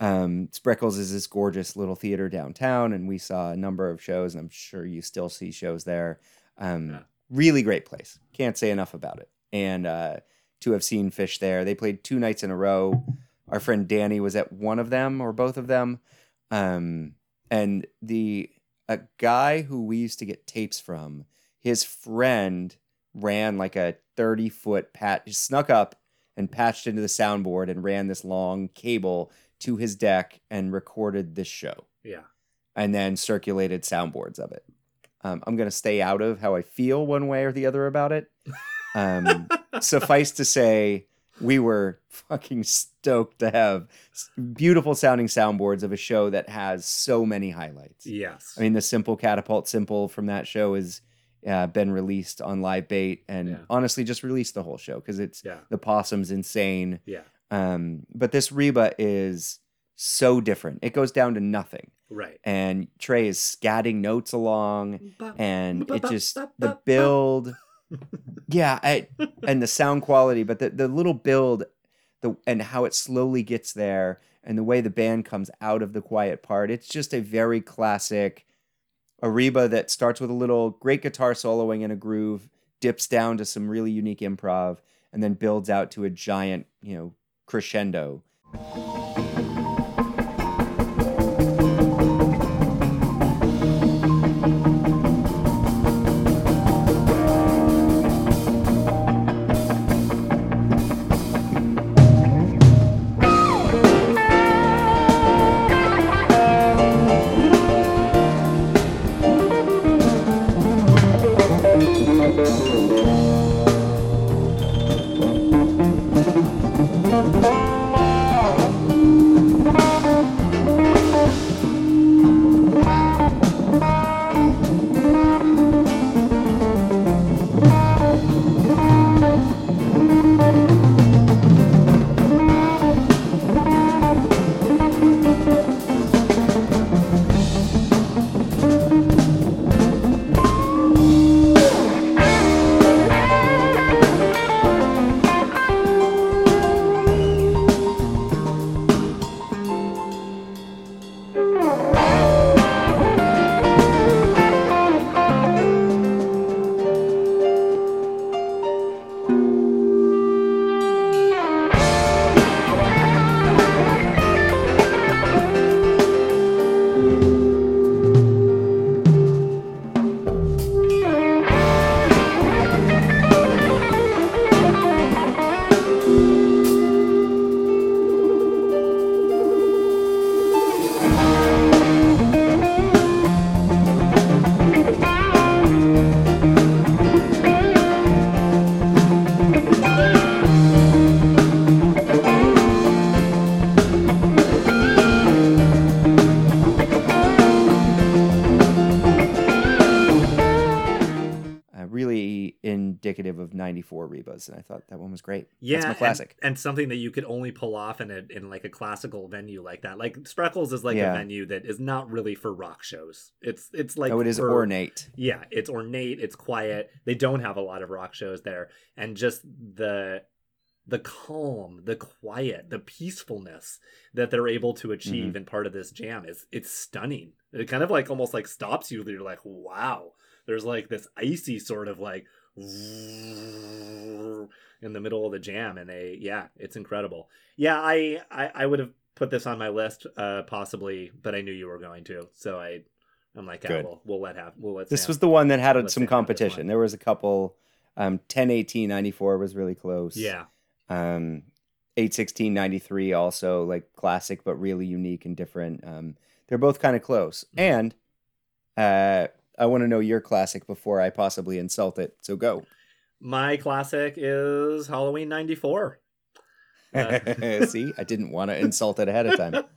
Um, Spreckels is this gorgeous little theater downtown, and we saw a number of shows, and I'm sure you still see shows there. Um, Yeah. Really great place. Can't say enough about it. And uh, to have seen Phish there, they played two nights in a row. Our friend Danny was at one of them or both of them. Um, and the a guy who we used to get tapes from, his friend ran like a 30 foot pat, snuck up and patched into the soundboard and ran this long cable to his deck and recorded this show Yeah. and then circulated soundboards of it. Um, I'm going to stay out of how I feel one way or the other about it. Um, suffice to say, we were fucking stoked to have beautiful sounding soundboards of a show that has so many highlights. Yes. I mean, the simple catapult simple from that show has uh, been released on live bait, and Yeah. honestly, just released the whole show because it's yeah. the possum's insane. Yeah. Um, but this Reba is so different. It goes down to nothing, Right. and Trey is scatting notes along, and it just the build. Yeah, I, and the sound quality, but the, the little build, the and how it slowly gets there, and the way the band comes out of the quiet part. It's just a very classic a Reba that starts with a little great guitar soloing and a groove, dips down to some really unique improv, and then builds out to a giant, you know, crescendo. Rebas. And I thought that one was great. Yeah, That's my classic. and, something that you could only pull off in a in like a classical venue like that. Like Spreckels is like Yeah. a venue that is not really for rock shows. It's it's like oh, it is for- ornate. Yeah, it's ornate, it's quiet. They don't have a lot of rock shows there, and just the the calm, the quiet, the peacefulness that they're able to achieve mm-hmm. in part of this jam is it's stunning. It kind of like almost like stops you. You're like, wow. There's like this icy sort of like in the middle of the jam, and they yeah, it's incredible. Yeah, I I, I would have put this on my list uh possibly, but I knew you were going to, so I. I'm like, yeah, we'll, we'll let have we'll let This Sam- was the one that had some competition. There was a couple. Um, 10 18 94 was really close. yeah Um, 8 16 93 also like classic, but really unique and different. Um, they're both kind of close. Mm-hmm. And uh, I want to know your classic before I possibly insult it. So go. My classic is Halloween 94. Uh, See, I didn't want to insult it ahead of time.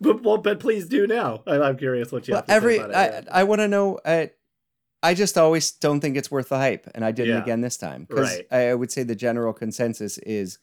but well, but please do now. I, I'm curious what you Well, have to every say about I, it. I want to know. Uh, I just always don't think it's worth the hype, and I didn't Yeah. again this time because Right. I would say the general consensus is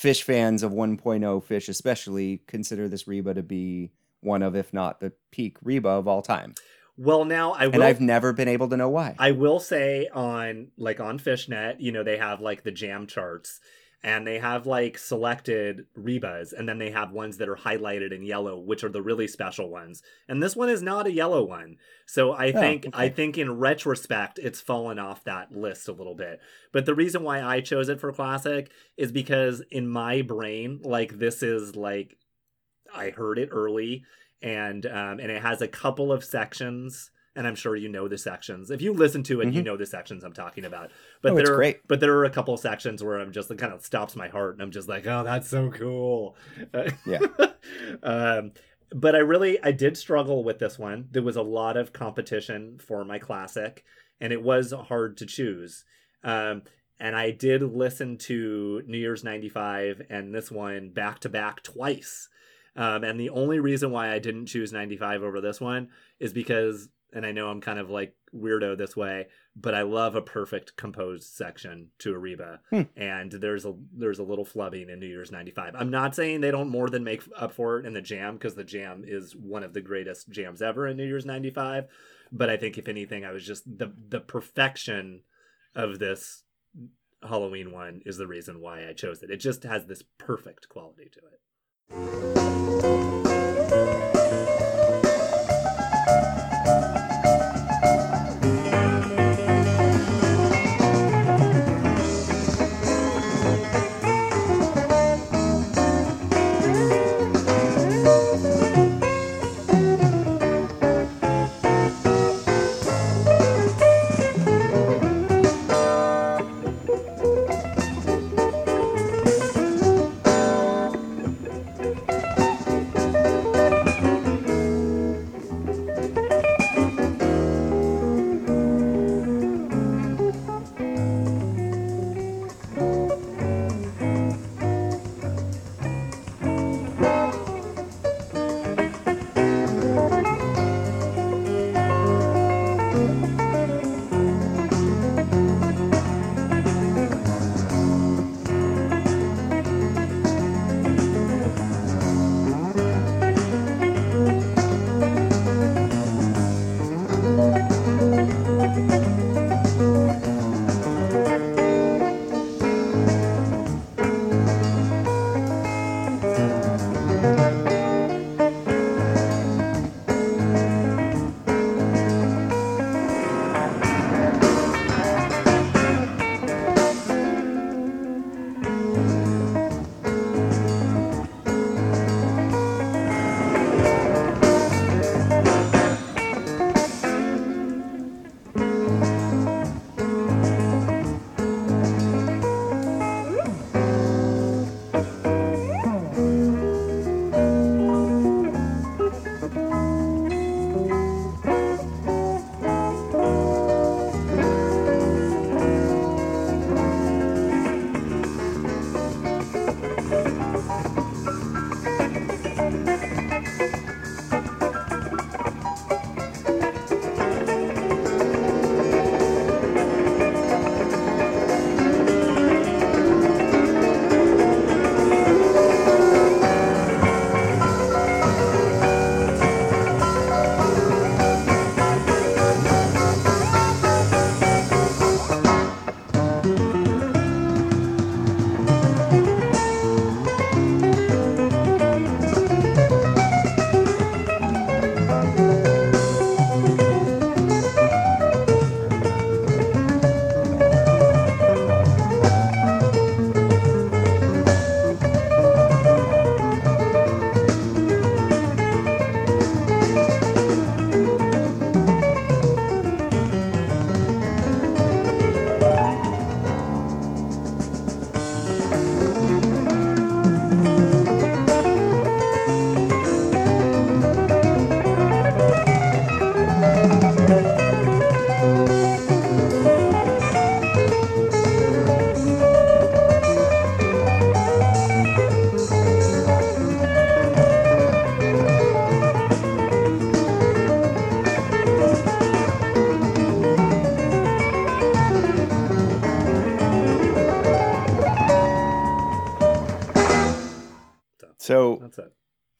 Phish fans of 1.0 Phish, especially consider this Reba to be one of, if not the peak Reba of all time, well, now I will. and I've never been able to know why. I will say on like on Phish.net, you know, they have like the jam charts and they have like selected Rebas and then they have ones that are highlighted in yellow, which are the really special ones. And this one is not a yellow one. So I Oh, think I think in retrospect it's fallen off that list a little bit. But the reason why I chose it for classic is because in my brain, like this is like I heard it early and um and it has a couple of sections and I'm sure you know the sections. If you listen to it, you Mhm. know the sections I'm talking about. But Oh, there it's are, great. but there are a couple of sections where I'm just like kind of stops my heart and I'm just like, "Oh, that's so cool." Yeah. um but I really I did struggle with this one. There was a lot of competition for my classic and it was hard to choose. Um and I did listen to New Year's 95 and this one back to back twice. Um, and the only reason why I didn't choose 95 over this one is because, and I know I'm kind of like weirdo this way, but I love a perfect composed section to a Reba. Hmm. And there's a there's a little flubbing in New Year's 95. I'm not saying they don't more than make up for it in the jam because the jam is one of the greatest jams ever in New Year's 95. But I think if anything, I was just the the perfection of this Halloween one is the reason why I chose it. It just has this perfect quality to it. Thank you.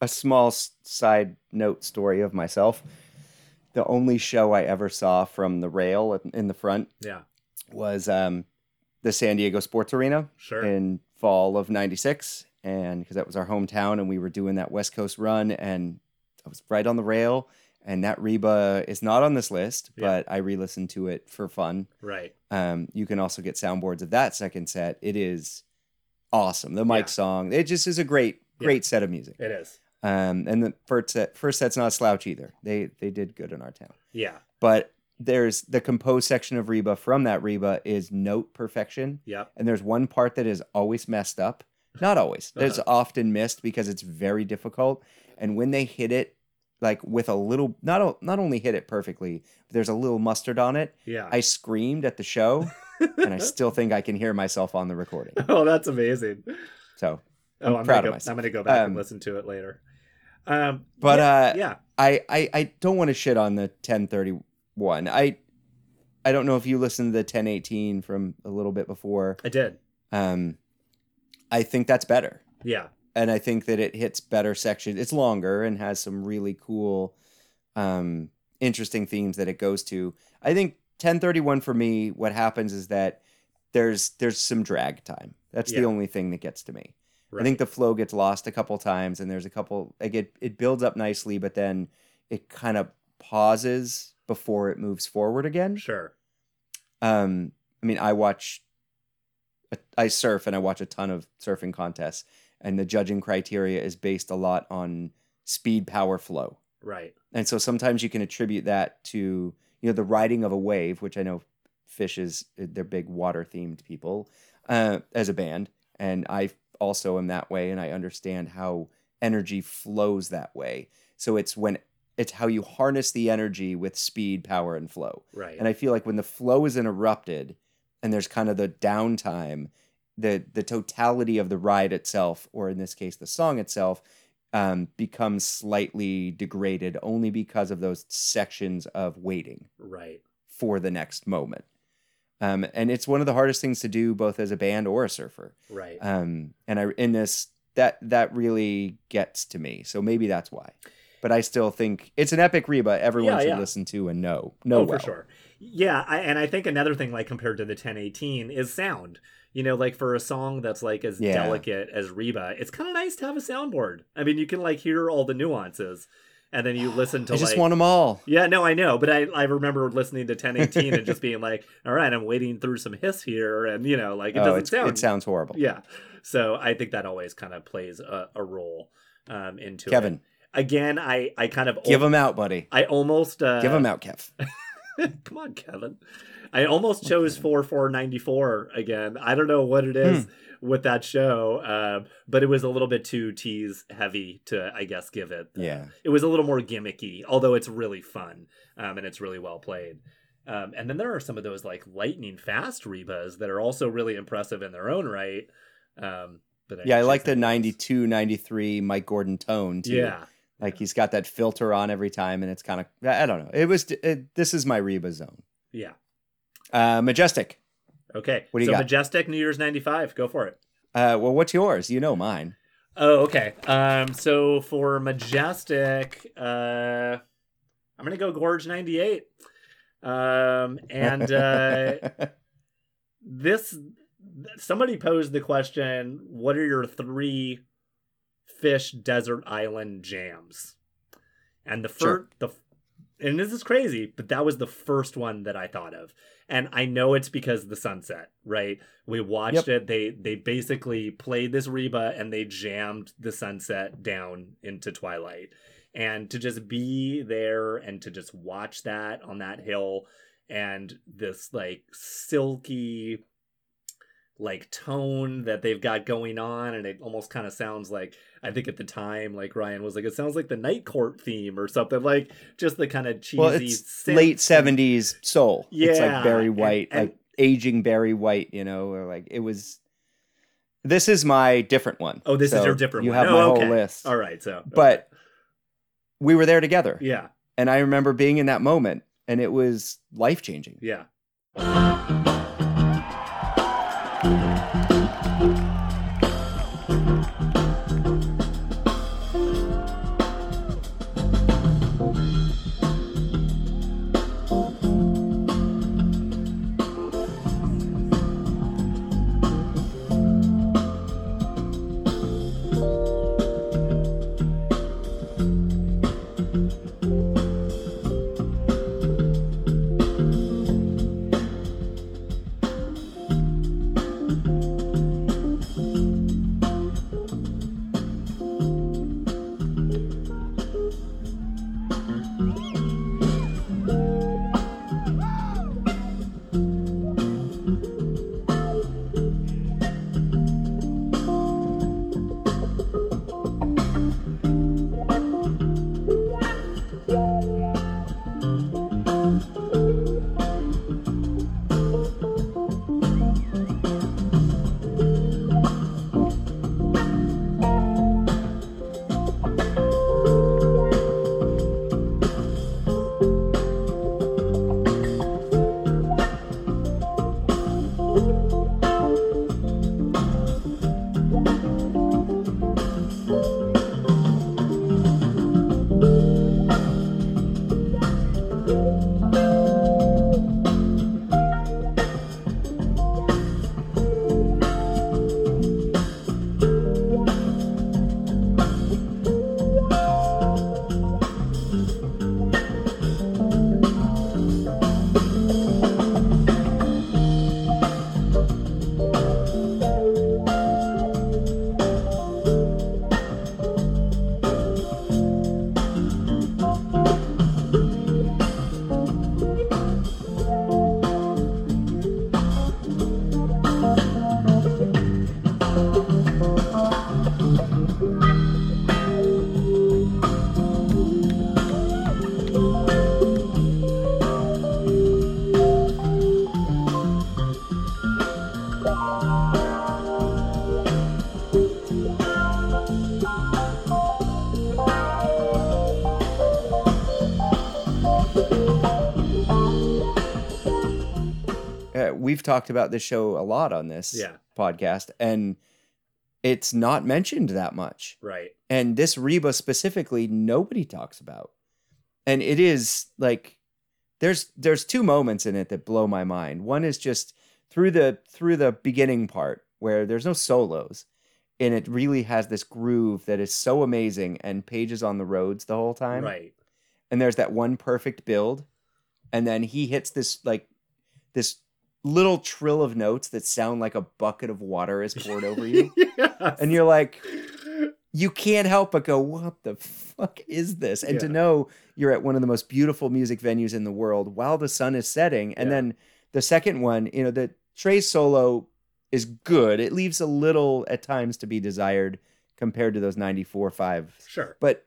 A small side note story of myself. The only show I ever saw from the rail in- the front Yeah. was um, the San Diego Sports Arena Sure. in fall of 96 and because that was our hometown and we were doing that west coast run and i was right on the rail and that reba is not on this list Yeah. but i re-listened to it for fun right. um, you can also get soundboards of that second set it is awesome the mike Yeah. song it just is a great Yeah. great set of music It is. Um, and the first set first set's not a slouch either they they did good in our town Yeah. but there's the composed section of reba from that reba is note perfection Yeah. and there's one part that is always messed up. Not always. It's Uh-huh. often missed because it's very difficult. And when they hit it, like with a little, not not only hit it perfectly, but there's a little mustard on it. Yeah. I screamed at the show, and I still think I can hear myself on the recording. oh, that's amazing. So, Oh, I'm I'm, proud gonna of go, myself. I'm gonna go back and Um, listen to it later. Um, but yeah, uh, yeah, I, I I don't want to shit on the 1031. I I don't know if you listened to the 1018 from a little bit before. I did. Um, I think that's better. Yeah, and I think that it hits better sections. It's longer and has some really cool, um, interesting themes that it goes to. I think 1031 for me, what happens is that there's there's some drag time. That's Yeah. the only thing that gets to me. Right. I think the flow gets lost a couple times, and there's a couple like it it builds up nicely, but then it kind of pauses before it moves forward again. sure. Um, I mean, I watch, I surf and I watch a ton of surfing contests, and the judging criteria is based a lot on speed, power, flow. Right. And so sometimes you can attribute that to, you know, the riding of a wave, which I know Phish is, they're big water themed people uh, as a band. And I also am that way, and I understand how energy flows that way. So it's when, it's how you harness the energy with speed, power, and flow. Right. And I feel like when the flow is interrupted and there's kind of the downtime, the the totality of the ride itself, or in this case the song itself, um, becomes slightly degraded only because of those sections of waiting right. for the next moment. Um, and it's one of the hardest things to do, both as a band or a surfer. Right. Um, and I in this that that really gets to me. So maybe that's why. But I still think it's an epic Reba. Everyone Yeah, should yeah. listen to and know. Know oh, well. for sure. Yeah, I, and I think another thing, like compared to the 1018, is sound. You know, like for a song that's like as Yeah. delicate as Reba, it's kind of nice to have a soundboard. I mean, you can like hear all the nuances, and then you listen to I just like. want them all. Yeah, no, I know, but I, I remember listening to 1018 and just being like, all right, I'm wading through some hiss here, and you know, like it oh, doesn't sound. it sounds horrible. Yeah, so I think that always kind of plays a, a role um, into Kevin, it. Again, I I kind of give them out, buddy. I almost uh, give them out, Kev. Come on, Kevin. I almost chose four four ninety four again. I don't know what it is Hmm. With that show, um, but it was a little bit too tease heavy to, I guess, give it. uh, Yeah. it was a little more gimmicky, although it's really fun um, and it's really well played. Um, and then there are some of those like lightning fast rebas that are also really impressive in their own right. Um, but Yeah, I like the any those. 92, 93 Mike Gordon tone too. Yeah, Like he's got that filter on every time, and it's kind of I don't know. It was it, this is my Reba zone. yeah. Uh, Majestic. Okay. What do you so got? Majestic New Year's ninety five. Go for it. Uh, well, what's yours? You know mine. Oh, okay. Um, so for Majestic, uh, I'm gonna go Gorge 98. Um, and uh, this somebody posed the question: What are your three Phish desert island jams? And the Sure. first, the and this is crazy, but that was the first one that I thought of. And I know it's because of the sunset, right? We watched it. They they basically played this Reba and they jammed the sunset down into twilight. And to just be there and to just watch that on that hill and this like silky like tone that they've got going on and it almost kind of sounds like i think at the time like ryan was like it sounds like the night court theme or something like just the kind of cheesy well, it's late seventies soul. it's Yeah, like Barry White, and- like aging Barry White. You know, or like it was. This is my different one. oh this is your different You one have oh, my okay. whole list. all right so But we were there together, yeah and I remember being in that moment, and it was life changing. yeah we've talked about this show a lot on this Yeah. podcast, and it's not mentioned that much. Right. And this Reba specifically, nobody talks about. And it is like there's there's two moments in it that blow my mind. One is just through the through the beginning part where there's no solos and it really has this groove that is so amazing and Page's on the Rhodes the whole time Right. and there's that one perfect build and then he hits this like this little trill of notes that sound like a bucket of water is poured over you yes. and you're like you can't help but go what the fuck is this and to know you're at one of the most beautiful music venues in the world while the sun is setting and Yeah. then the second one you know the Trey solo is good it leaves a little at times to be desired compared to those 94 5 Sure. but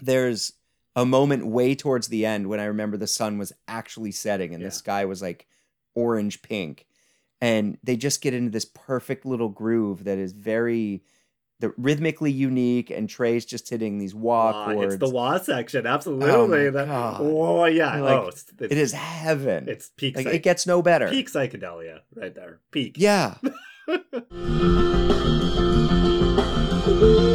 there's a moment way towards the end when I remember the sun was actually setting and Yeah. the sky was like orange pink. And they just get into this perfect little groove that is very the rhythmically unique and Trey's just hitting these wah, Wah, chords. It's the wah section. Oh Absolutely. that, Oh yeah. Like, oh, it's, it's, it is heaven. It's peak. like psych- it gets no better. peak psychedelia right there. Peak. Yeah.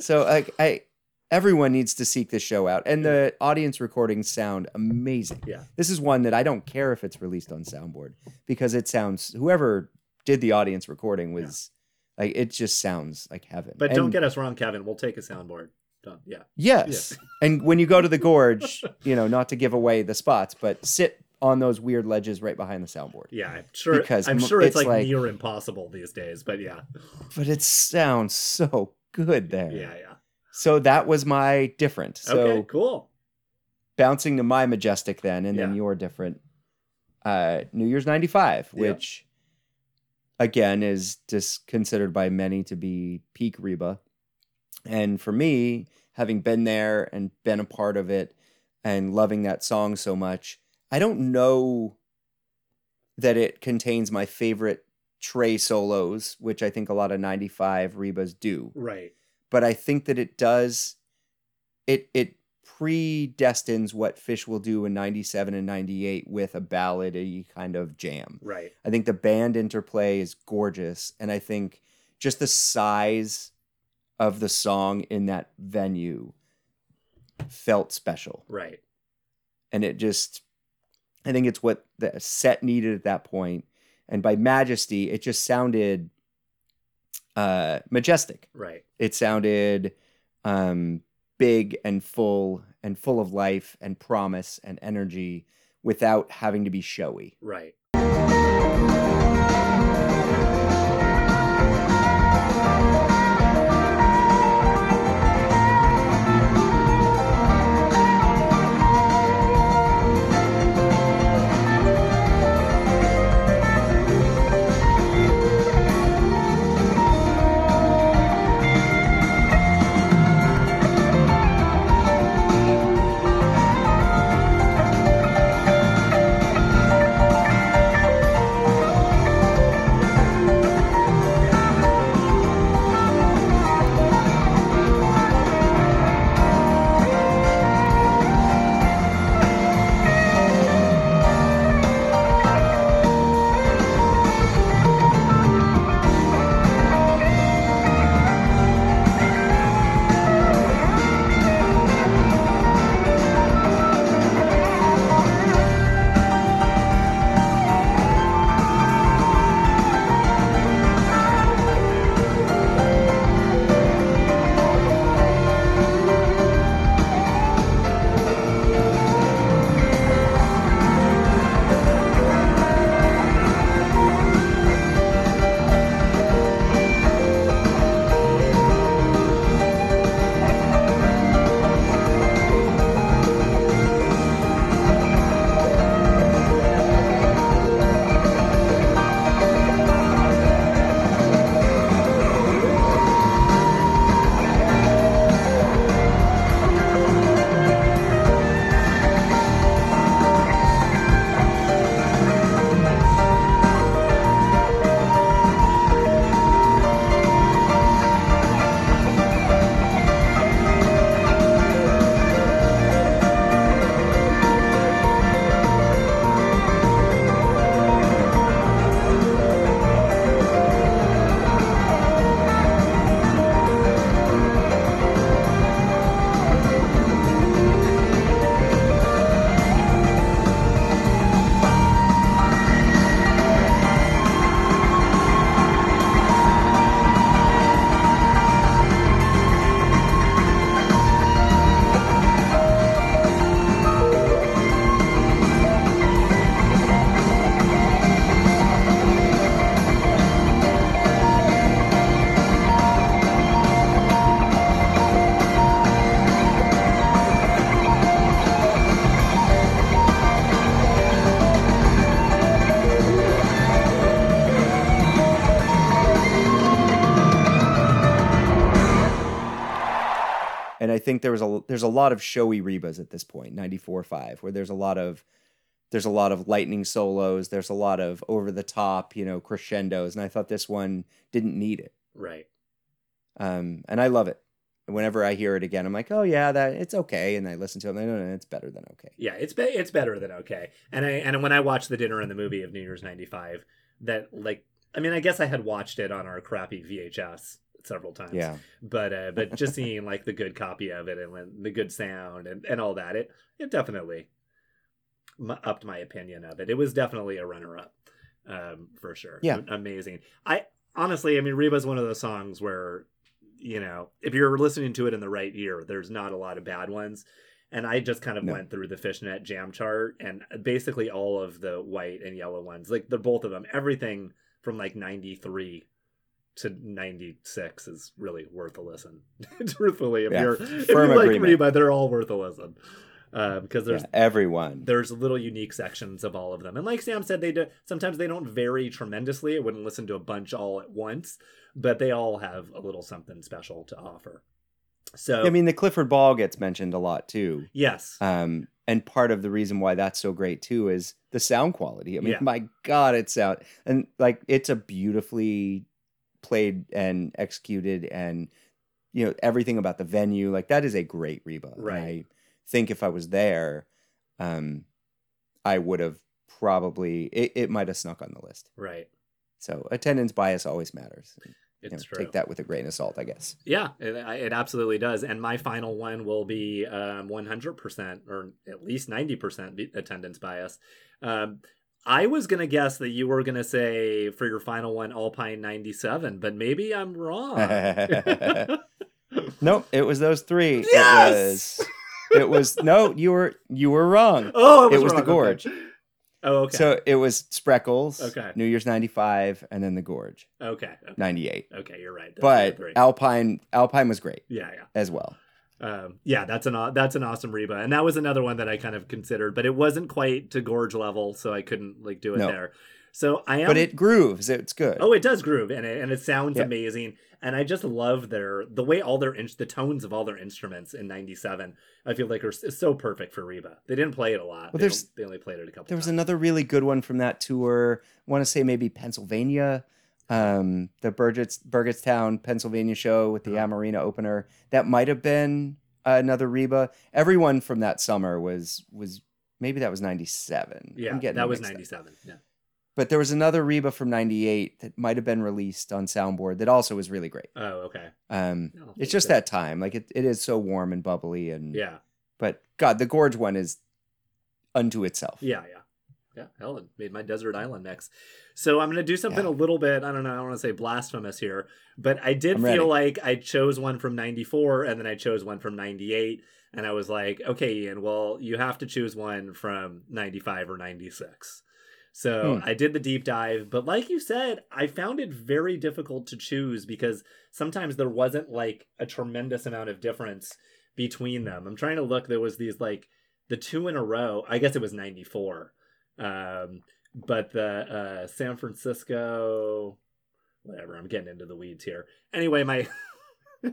So I, I everyone needs to seek this show out, and the audience recordings sound amazing. Yeah. This is one that I don't care if it's released on soundboard because it sounds whoever did the audience recording was like it just sounds like heaven. But don't get us wrong, Kevin. We'll take a soundboard. Don't, yeah. yes. Yes. and when you go to the gorge, you know, not to give away the spots, but sit on those weird ledges right behind the soundboard. Yeah. I'm sure. Because I'm sure it's, it's like, like- near impossible these days. But yeah. But it sounds so good there. Yeah. Yeah. So that was my different. So okay. Cool. bouncing to my majestic then and then your different uh new year's 95 Yeah. which again is just considered by many to be peak reba and for me having been there and been a part of it and loving that song so much i don't know that it contains my favorite trey solos which i think a lot of 95 rebas do Right. but I think that it does it it predestines what Phish will do in 97 and 98 with a ballady kind of jam. Right. I think the band interplay is gorgeous and I think just the size of the song in that venue felt special. Right. And it just I think it's what the set needed at that point and by majesty it just sounded uh majestic Right. it sounded um, big and full and full of life and promise and energy without having to be showy. Right. Think there was a there's a lot of showy rebas at this point, 94 5, where there's a lot of there's a lot of lightning solos, there's a lot of over the top, you know, crescendos, and I thought this one didn't need it. Right. Um, and I love it. Whenever I hear it again, I'm like, oh yeah, that it's okay, and I listen to it. And I know no, it's better than okay. Yeah, it's be- it's better than okay. And I and when I watched the dinner and the movie of New Year's '95, that like I mean I guess I had watched it on our crappy VHS several times. Yeah, But uh, but just seeing like the good copy of it and when the good sound and, and all that, it it definitely upped my opinion of it. It was definitely a runner up, um, for sure. Yeah. amazing. I honestly, I mean, Reba's one of those songs where you know if you're listening to it in the right year, there's not a lot of bad ones. And I just kind of No. went through the Phish.net jam chart and basically all of the white and yellow ones, like they're both of them, everything from like 93 to 96 is really worth a listen. Truthfully, if Yeah, you're if you like agreement. Reba, they're all worth a listen. Uh, because there's yeah, everyone. there's little unique sections of all of them. And like Sam said, they do sometimes they don't vary tremendously. I wouldn't listen to a bunch all at once, but they all have a little something special to offer. So I mean, the Clifford Ball gets mentioned a lot too. yes. Um, and part of the reason why that's so great too is the sound quality. I mean, Yeah. my God, it's sound and like it's a beautifully played and executed, and you know everything about the venue. Like that is a great Reba. And Right. I think if I was there, um, I would have probably it, it might have snuck on the list. right. So attendance bias always matters. You It's know, true. Take that with a grain of salt, I guess. Yeah, it, it absolutely does. And my final one will be um, 100% or at least 90% attendance bias. Um, I was going to guess that you were going to say for your final one, Alpine 97, but maybe I'm wrong. Nope, it was those three. Yes! It was it was no, you were you were wrong. oh, I It was the wrong. Okay. Gorge. Oh, okay. So it was Spreckels, Okay. New Year's 95 and then the Gorge, okay. Okay. 98. Okay, you're right. Those But. Alpine Alpine was great yeah, yeah. as well. Um, yeah, that's an that's an awesome Reba, and that was another one that I kind of considered, but it wasn't quite to Gorge level, so I couldn't like do it No. there. So I am. But it grooves. It's good. Oh, it does groove, and it and it sounds Yeah. amazing, and I just love their the way all their in, the tones of all their instruments in '97. I feel like are so perfect for Reba. They didn't play it a lot. Well, they, there's- they only played it a couple. There was times. another really good one from that tour. I want to say maybe Pennsylvania, um, the Burgett's, Burgettstown, Pennsylvania show with the Uh-huh. Amarina opener. That might have been another Reba. Everyone from that summer was was maybe that was ninety seven. Yeah, I'm getting that was '97. Yeah. But there was another Reba from '98 that might have been released on Soundboard that also was really great. Oh, okay. Um, it's just that time, like it, it is so warm and bubbly, and Yeah, But God, the Gorge one is unto itself. yeah, yeah, yeah. Helen made my desert island mix. So I'm gonna do something Yeah. a little bit. I don't know. I don't want to say blasphemous here, but I did I'm feel ready. like I chose one from '94, and then I chose one from '98. And I was like, okay, Ian, well, you have to choose one from 95 or 96. So Hmm. I did the deep dive, but like you said, I found it very difficult to choose because sometimes there wasn't like a tremendous amount of difference between them. I'm trying to look, there was these like the two in a row. I guess it was 94. Um, but the uh, San Francisco, whatever, I'm getting into the weeds here. Anyway, my.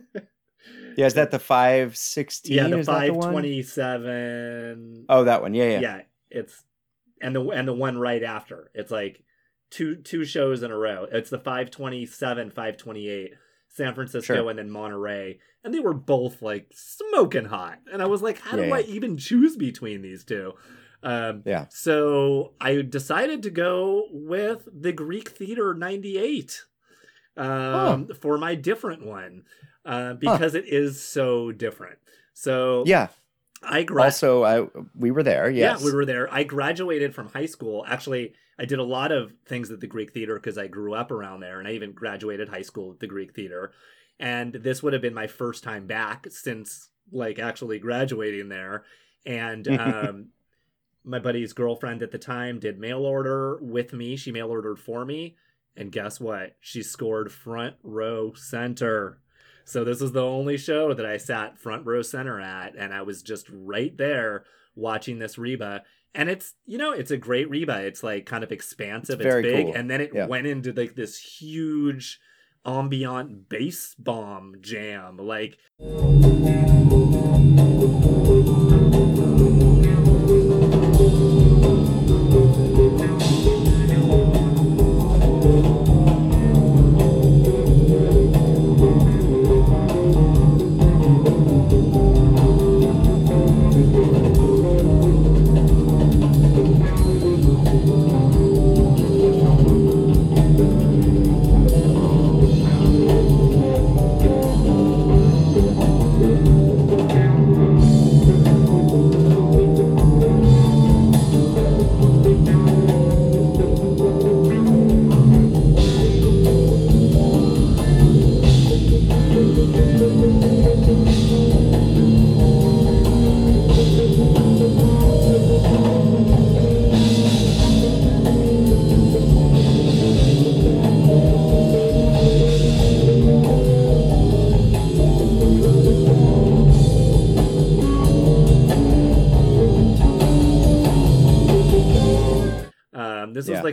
Yeah, is that the five sixteen? yeah the the one? 527 Oh, that one. Yeah, yeah. yeah. it's and the and the one right after it's like two two shows in a row it's the 527 528 san francisco Sure. and then monterey and they were both like smoking hot and i was like how do Yeah, i even choose between these two um Yeah. so i decided to go with the greek theater 98 um for my different one uh, because it is so different so Yeah. i gra- Also, I we were there. Yes. yeah, we were there. I graduated from high school. Actually, I did a lot of things at the Greek Theater because I grew up around there, and I even graduated high school at the Greek Theater. And this would have been my first time back since like actually graduating there. And um, my buddy's girlfriend at the time did mail order with me. She mail ordered for me, and guess what? She scored front row center. So this was the only show that I sat front row center at, and I was just right there watching this Reba. And it's you know it's a great Reba. It's like kind of expansive. It's It's, big, cool. and then it Yeah. went into like this huge ambient bass bomb jam. Like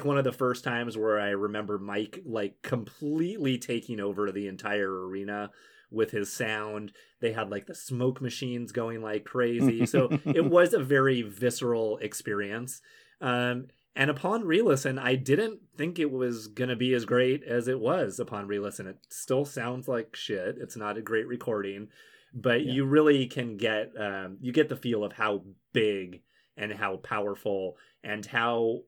like one of the first times where I remember Mike like completely taking over the entire arena with his sound. They had like the smoke machines going like crazy. So it was a very visceral experience. Um, and upon re-listen, I didn't think it was gonna be as great as it was upon re-listen. It still sounds like shit. It's not a great recording, but Yeah. you really can get um, you get the feel of how big and how powerful and how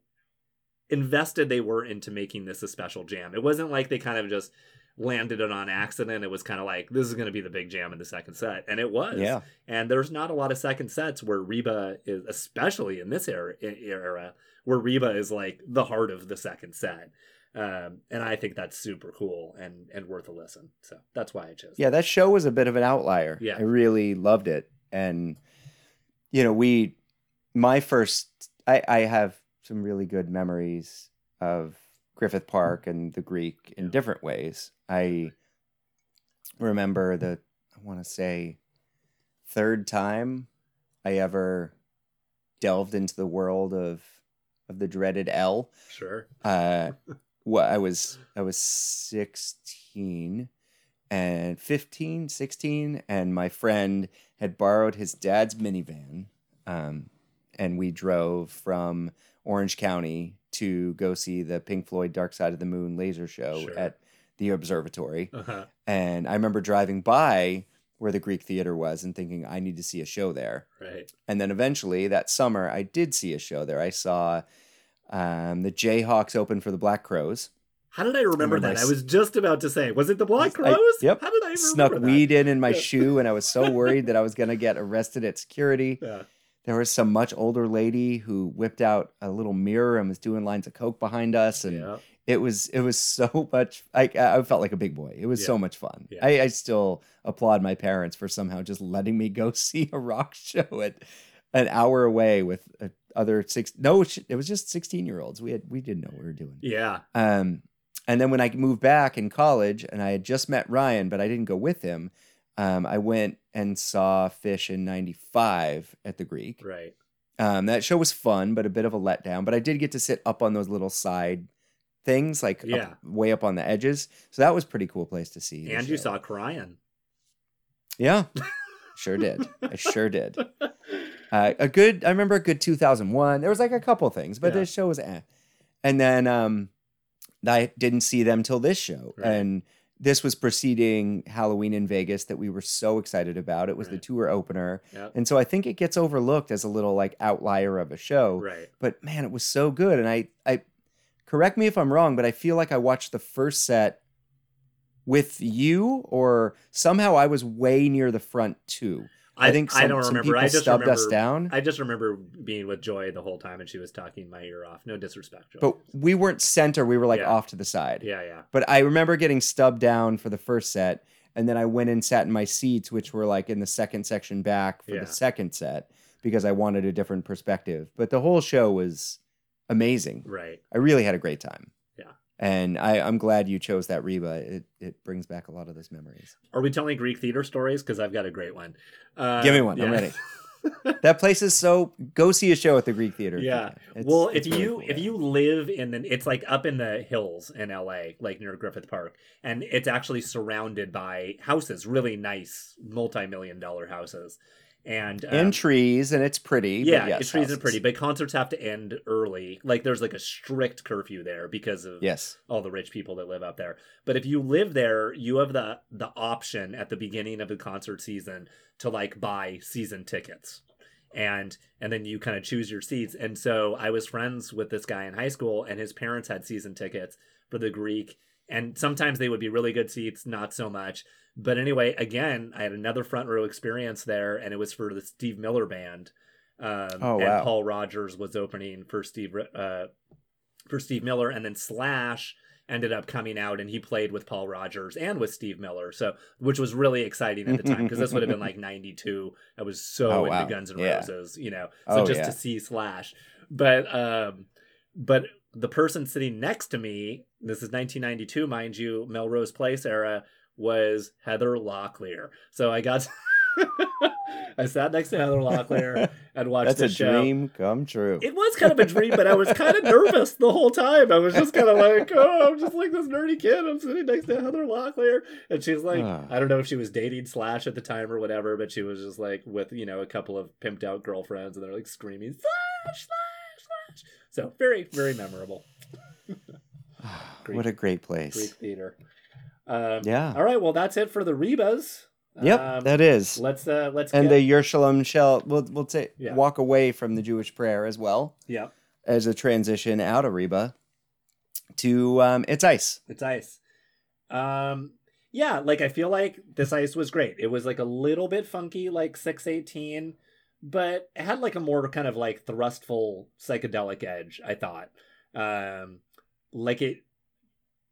invested they were into making this a special jam. It wasn't like they kind of just landed it on accident. It was kind of like this is going to be the big jam in the second set, and it was. Yeah. And there's not a lot of second sets where Reba is, especially in this era, era where Reba is like the heart of the second set. Um, and I think that's super cool and and worth a listen. So that's why I chose. Yeah, that show was a bit of an outlier. Yeah. I really loved it. And you know, we my first I, I have some really good memories of Griffith Park and the Greek in Yeah. different ways. I remember the I want to say third time I ever delved into the world of of the dreaded L Sure. uh well i was i was 16 and 15 16 and my friend had borrowed his dad's minivan um and we drove from orange county to go see the pink floyd dark side of the moon laser show Sure. at the observatory Uh-huh. and i remember driving by where the greek theater was and thinking i need to see a show there Right. and then eventually that summer, I did see a show there. I saw um, the Jayhawks open for the Black Crowes. How did I remember, remember that? I, was just about to say, was it the Black I- Crowes? yep. How did I Snuck that? weed in in my shoe, and I was so worried that I was going to get arrested at security. Yeah. There was some much older lady who whipped out a little mirror and was doing lines of coke behind us, and Yeah. it was it was so much. I I felt like a big boy. It was so much fun. Yeah. I, I still applaud my parents for somehow just letting me go see a rock show at an hour away with uh, other six. No, it was just sixteen year olds. We had we didn't know what we were doing. Yeah. Um, and then when I moved back in college, and I had just met Ryan, but I didn't go with him. Um, I went and saw Phish in '95 at the Greek. Right. Um, that show was fun, but a bit of a letdown. But I did get to sit up on those little side things, like up- Yeah. way up on the edges. So that was a pretty cool place to see. And you saw Cryan. yeah, sure did. I sure did. Uh, a good, I remember a good 2001. There was like a couple things, but Yeah. this show was eh. And then um, I didn't see them till this show, Right. and this was preceding Halloween in Vegas that we were so excited about. It was the tour opener, Yep. and so I think it gets overlooked as a little like outlier of a show. Right. But man, it was so good, and I, I, correct me if I'm wrong, but I feel like I watched the first set with you, or somehow I was way near the front too. I, think some, I don't remember. I just stubbed remember us down. I just remember being with Joy the whole time and she was talking my ear off. No disrespect, Joy. but we weren't center. We were like Yeah. off to the side. yeah, yeah. But I remember getting stubbed down for the first set, and then I went and sat in my seats, which were like in the second section back for Yeah. the second set because I wanted a different perspective. But the whole show was amazing. Right. I really had a great time. Yeah. And I, I'm glad you chose that Reba. It it brings back a lot of those memories. Are we telling Greek theater stories? Because I've got a great one. Uh, Give me one. I'm ready. that place is so. Go see a show at the Greek Theater. Yeah. It's- well, if really you cool if you live in the it's like up in the hills in LA, like near Griffith Park, and it's actually surrounded by houses, really nice multi-million dollar houses. And um, in trees and it's pretty. but yeah, yes, it's trees are pretty, but concerts have to end early. Like there's like a strict curfew there because of Yes. all the rich people that live up there. But if you live there, you have the the option at the beginning of the concert season to like buy season tickets. And and then you kind of choose your seats. And so I was friends with this guy in high school and his parents had season tickets for the Greek and sometimes they would be really good seats, not so much. But anyway, again, I had another front row experience there and it was for the Steve Miller band. Um, Oh, and. Paul Rodgers was opening for Steve uh, for Steve Miller, and then Slash ended up coming out and he played with Paul Rodgers and with Steve Miller. So, which was really exciting at the time because this would have been like '92. I was so Oh, into wow. Guns and Yeah. Roses, you know. So Oh, just yeah. to see Slash, but um, but the person sitting next to me, this is 1992, mind you, Melrose Place era, was Heather Locklear. So I got. I sat next to Heather Locklear and watched That's the a show. dream come true. It was kind of a dream, but I was kind of nervous the whole time. I was just kind of like, oh, I'm just like this nerdy kid. I'm sitting next to Heather Locklear. And she's like, Ah. I don't know if she was dating Slash at the time or whatever, but she was just like with, you know, a couple of pimped out girlfriends and they're like screaming, Slash, Slash, Slash. So very, very memorable. Greek- what a great place. Greek theater. Um, Yeah. All right. Well, that's it for the Rebas. Yep, Um, that is. Let's, uh, let's and get, the Yerushalayim shall we'll we'll say Yeah. walk away from the Jewish prayer as well yeah, as a transition out of Reba to um it's ice. It's ice. Um yeah, like I feel like this ice was great. It was like a little bit funky, like 618, but it had like a more kind of like thrustful psychedelic edge, I thought. Um like it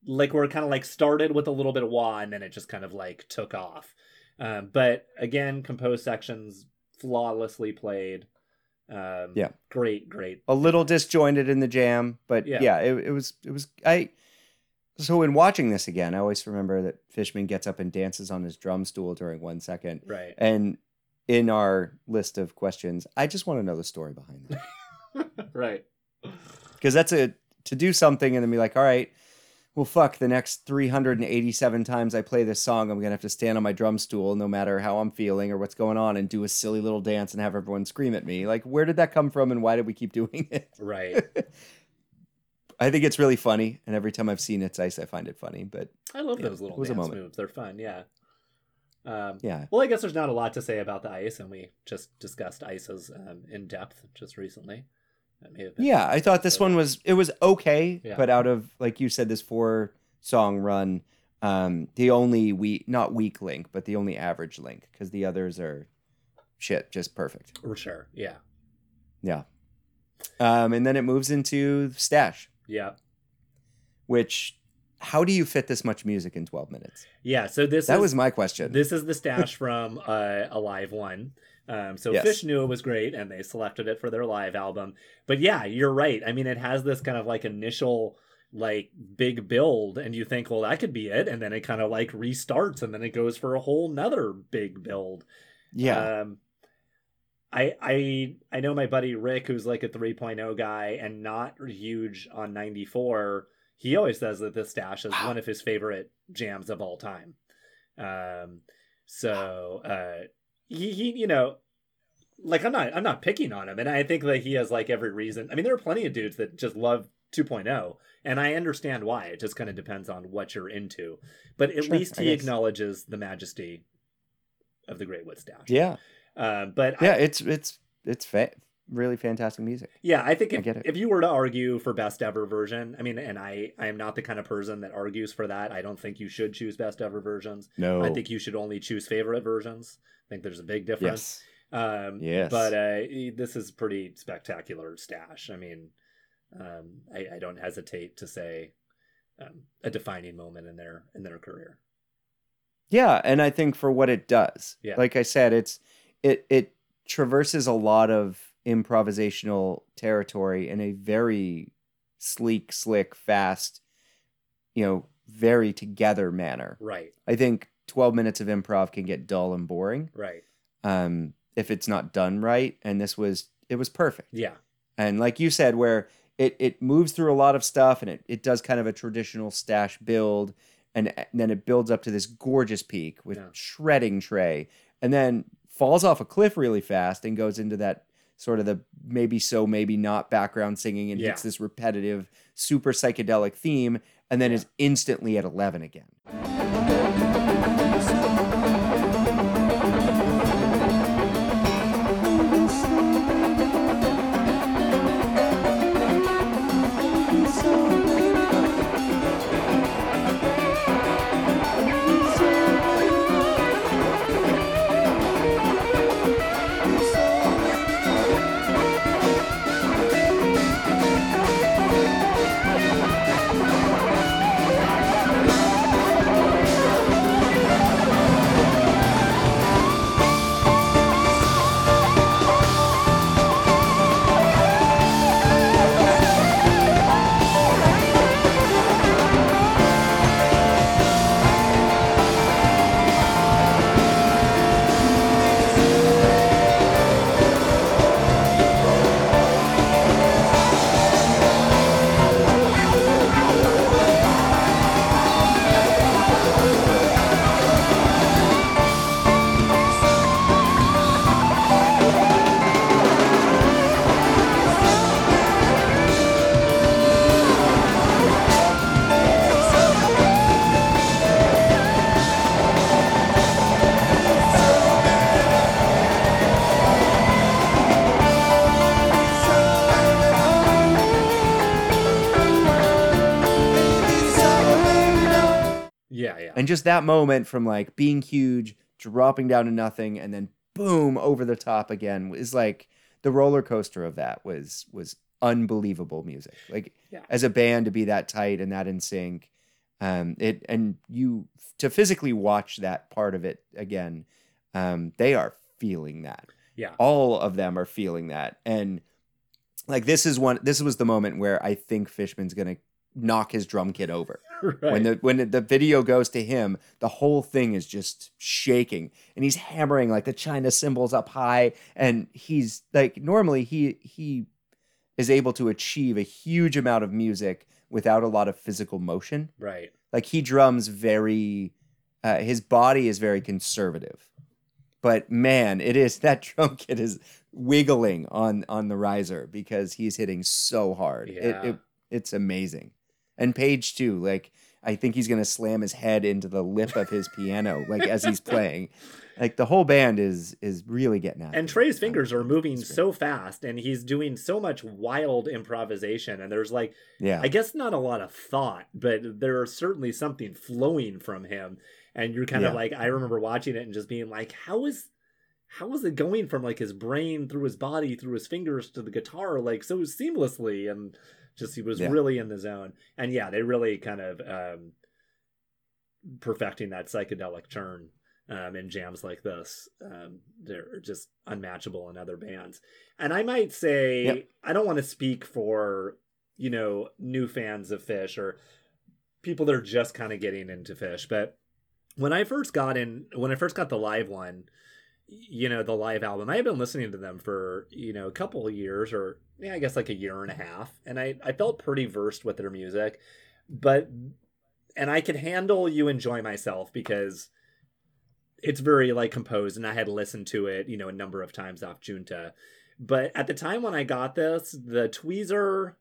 like where it kind of like started with a little bit of wah and then it just kind of like took off. Um but again, composed sections flawlessly played. Um Yeah. great, great. A little disjointed in the jam, but Yeah. yeah, it, it was it was I so in watching this again, I always remember that Fishman gets up and dances on his drum stool during one second. Right. And in our list of questions, I just want to know the story behind that. right. because that's a to do something and then be like, all right, well, fuck, the next 387 times I play this song, I'm gonna have to stand on my drum stool, no matter how I'm feeling or what's going on, and do a silly little dance and have everyone scream at me. Like, where did that come from, and why did we keep doing it? Right. I think it's really funny, and every time I've seen It's Ice, I find it funny. But I love Yeah, those little it was a dance moves. They're fun. Yeah. Um, yeah, Well, I guess there's not a lot to say about the ice, and we just discussed ices um, in depth just recently. Yeah, I thought this one was it was okay, Yeah. but out of like you said, this four song run, um, the only weak, not weak link, but the only average link, because the others are shit, just perfect. for sure. Yeah. Yeah. Um, and then it moves into Stash, Yeah. which how do you fit this much music in 12 minutes? Yeah. So this That is, was my question. this is the stash from uh, a live one. Um, so Yes. Phish knew it was great, and they selected it for their live album. But yeah, you're right. I mean, it has this kind of like initial like big build, and you think, well, that could be it, and then it kind of like restarts, and then it goes for a whole nother big build. yeah. Um, I I I know my buddy Rick, who's like a 3.0 guy and not huge on 94. He always says that this stash is one of his favorite jams of all time. Um, so uh, he he you know, like I'm not I'm not picking on him, and I think that he has like every reason. I mean, there are plenty of dudes that just love 2.0, and I understand why. It just kind of depends on what you're into. But at Sure, least he acknowledges the majesty of the Great Wood Stash. yeah. Um, but I- Yeah. It's, it's, it's fa- really fantastic music. yeah, I think I if, it. if you were to argue for best ever version, I mean, and I, I am not the kind of person that argues for that. I don't think you should choose best ever versions. No. I think you should only choose favorite versions. I think there's a big difference. yes. Um, Yes. But uh, this is pretty spectacular stash. I mean, um, I, I don't hesitate to say um, a defining moment in their in their career. Yeah, and I think for what it does, Yeah. like I said, it's it it traverses a lot of improvisational territory in a very sleek, slick, fast, you know, very together manner. Right. I think 12 minutes of improv can get dull and boring. Right. Um, if it's not done right. And this was it was perfect. Yeah. And like you said, where it it moves through a lot of stuff and it, it does kind of a traditional stash build and, and then it builds up to this gorgeous peak with Yeah. shredding Trey and then falls off a cliff really fast and goes into that sort of the maybe so maybe not background singing and Yeah. hits this repetitive super psychedelic theme and then is instantly at 11 again. And just that moment from like being huge, dropping down to nothing, and then boom over the top again is like the roller coaster of that was was unbelievable music. Like Yeah. as a band to be that tight and that in sync, um, it and you to physically watch that part of it again, um, they are feeling that. yeah. All of them are feeling that, and like this is one. This was the moment where I think Fishman's gonna knock his drum kit over right. when the when the video goes to him, the whole thing is just shaking, and he's hammering like the China cymbals up high, and he's like normally he he is able to achieve a huge amount of music without a lot of physical motion. right. Like he drums very, uh, his body is very conservative, but man, it is that drum kit is wiggling on on the riser because he's hitting so hard. It, Yeah. it it's amazing. And Page too, like I think he's gonna slam his head into the lip of his piano, like as he's playing. Like the whole band is is really getting at And. Trey's fingers um, are moving so fast and he's doing so much wild improvisation and there's like Yeah, I guess not a lot of thought, but there's certainly something flowing from him. And you're kind of like I remember watching it and just being like, how is how is it going from like his brain through his body through his fingers to the guitar like so seamlessly and just he was Yeah. really in the zone. And yeah, they really kind of um perfecting that psychedelic turn um, in jams like this. Um, they're just unmatchable in other bands. And I might say, Yep. I don't want to speak for, you know, new fans of Phish or people that are just kind of getting into Phish, but when I first got in, when I first got the live one, you know, the live album, I had been listening to them for, you know, a couple of years or, yeah, I guess like a year and a half. And I, I felt pretty versed with their music, but, and I could handle You Enjoy Myself because it's very like composed and I had listened to it, you know, a number of times off Junta. But at the time when I got this, the tweezer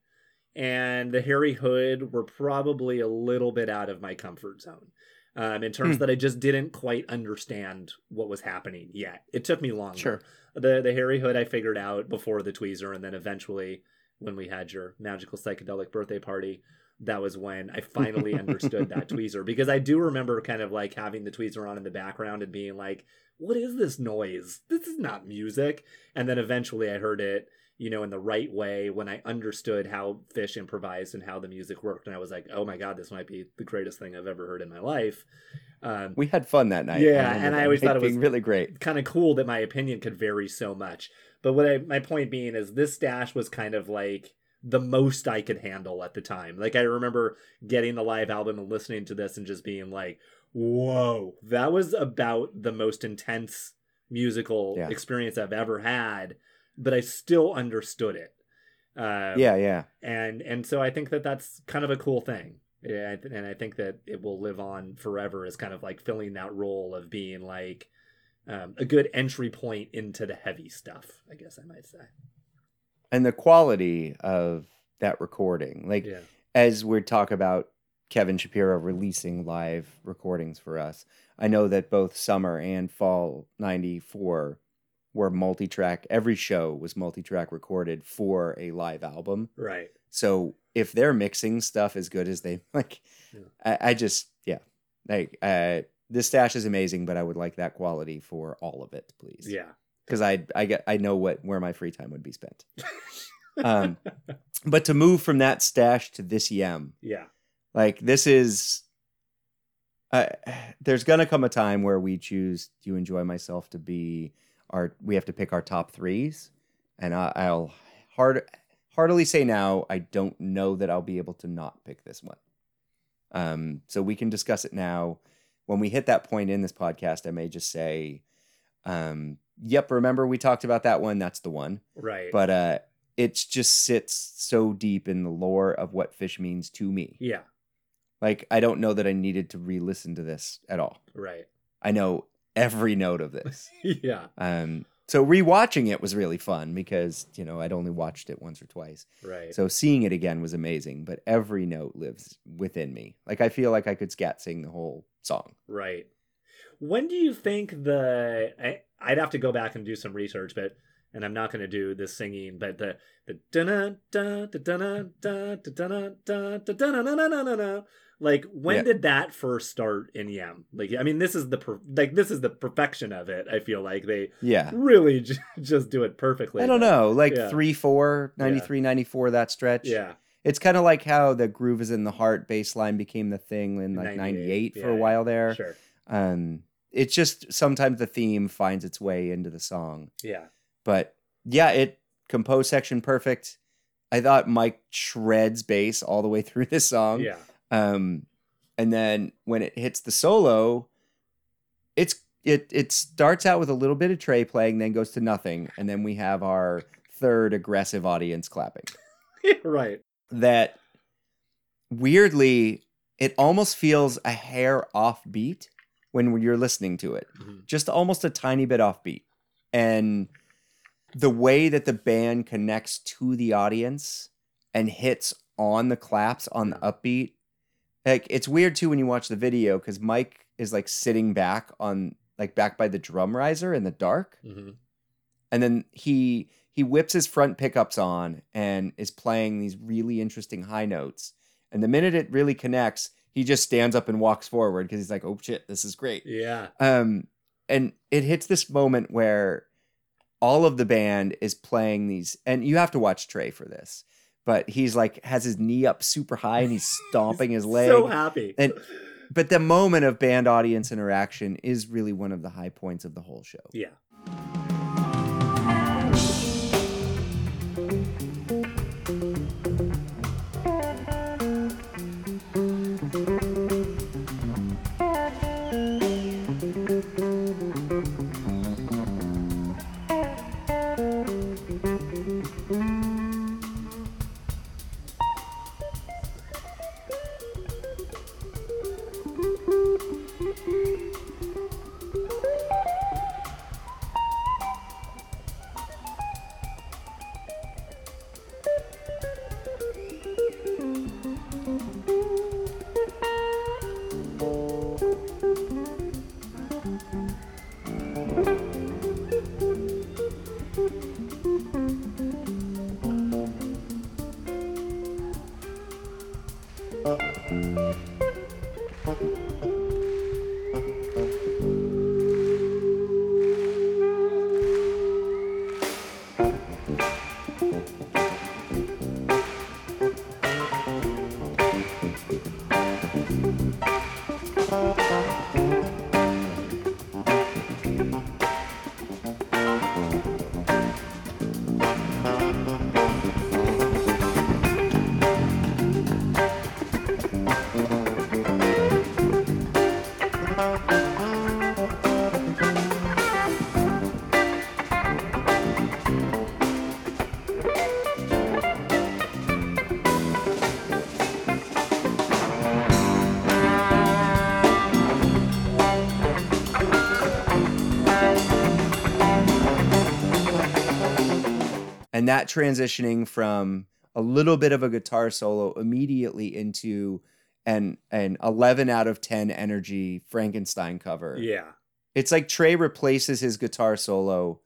and the Harry Hood were probably a little bit out of my comfort zone. Um, in terms Hmm. that I just didn't quite understand what was happening yet. It took me longer. Sure. The the Harry Hood I figured out before the tweezer, and then eventually when we had your magical psychedelic birthday party, that was when I finally understood that tweezer because I do remember kind of like having the tweezer on in the background and being like, "What is this noise? This is not music." And then eventually I heard it, you know, in the right way when I understood how Phish improvised and how the music worked, and I was like, "Oh my god, this might be the greatest thing I've ever heard in my life." Um, we had fun that night. Yeah, remember and I always thought it was- really great. kind of cool that my opinion could vary so much. But what I, my point being is this stash was kind of like the most I could handle at the time. Like I remember getting the live album and listening to this and just being like, "Whoa, that was about the most intense musical Yeah. experience I've ever had, but I still understood it. Um, yeah, yeah. and and so I think that that's kind of a cool thing. Yeah, and I think that it will live on forever as kind of like filling that role of being like um, a good entry point into the heavy stuff. I guess I might say. And the quality of that recording, like Yeah. as we talk about Kevin Shapiro releasing live recordings for us, I know that both summer and fall 94 were multi track. Every show was multi track recorded for a live album. Right. So if they're mixing stuff as good as they like, Yeah. I, I just, yeah, like, uh, this stash is amazing, but I would like that quality for all of it, please. Yeah. Because I, I get, I know what where my free time would be spent. um, but to move from that stash to this yem, Yeah. like this is uh, there's gonna come a time where we choose to enjoy myself to be our we have to pick our top threes and I, i'll hard heartily say now i don't know that i'll be able to not pick this one um so we can discuss it now when we hit that point in this podcast i may just say um yep remember we talked about that one that's the one Right. but uh it just sits so deep in the lore of what Phish means to me yeah. like I don't know that I needed to re-listen to this at all. Right. I know every note of this. yeah. Um so rewatching it was really fun because, you know, I'd only watched it once or twice. Right. So seeing it again was amazing, but every note lives within me. Like I feel like I could scat sing the whole song. Right. When do you think the I, I'd have to go back and do some research, but and I'm not going to do this singing, but the the da da da da da da da da da da da da like when Yeah. did that first start in Yem? Like I mean, this is the per, like this is the perfection of it. I feel like they Yeah. really j- just do it perfectly. I don't know, like Yeah. 3 4, 93 94 that stretch. Yeah. It's kind of like how the groove is in the heart baseline became the thing in like 98, 98, for a while there. Sure. Um it's just sometimes the theme finds its way into the song. Yeah. But yeah, it compose section perfect. I thought Mike shreds bass all the way through this song. Yeah. Um, and then when it hits the solo, it's it it starts out with a little bit of Trey playing, then goes to nothing, and then we have our third aggressive audience clapping. right. That weirdly, it almost feels a hair offbeat when you're listening to it Mhm. just almost a tiny bit offbeat. And the way that the band connects to the audience and hits on the claps on the upbeat, like it's weird too when you watch the video because Mike is like sitting back on like back by the drum riser in the dark, hmm and then he he whips his front pickups on and is playing these really interesting high notes. And the minute it really connects, he just stands up and walks forward because he's like, "Oh shit, this is great." Yeah. um and it hits this moment where all of the band is playing these and you have to watch trey for this but he's like has his knee up super high and he's stomping his leg So happy. and but the moment of band audience interaction is really one of the high points of the whole show yeah. And that transitioning from a little bit of a guitar solo immediately into an an 11 out of 10 energy Frankenstein cover. Yeah. It's like Trey replaces his guitar solo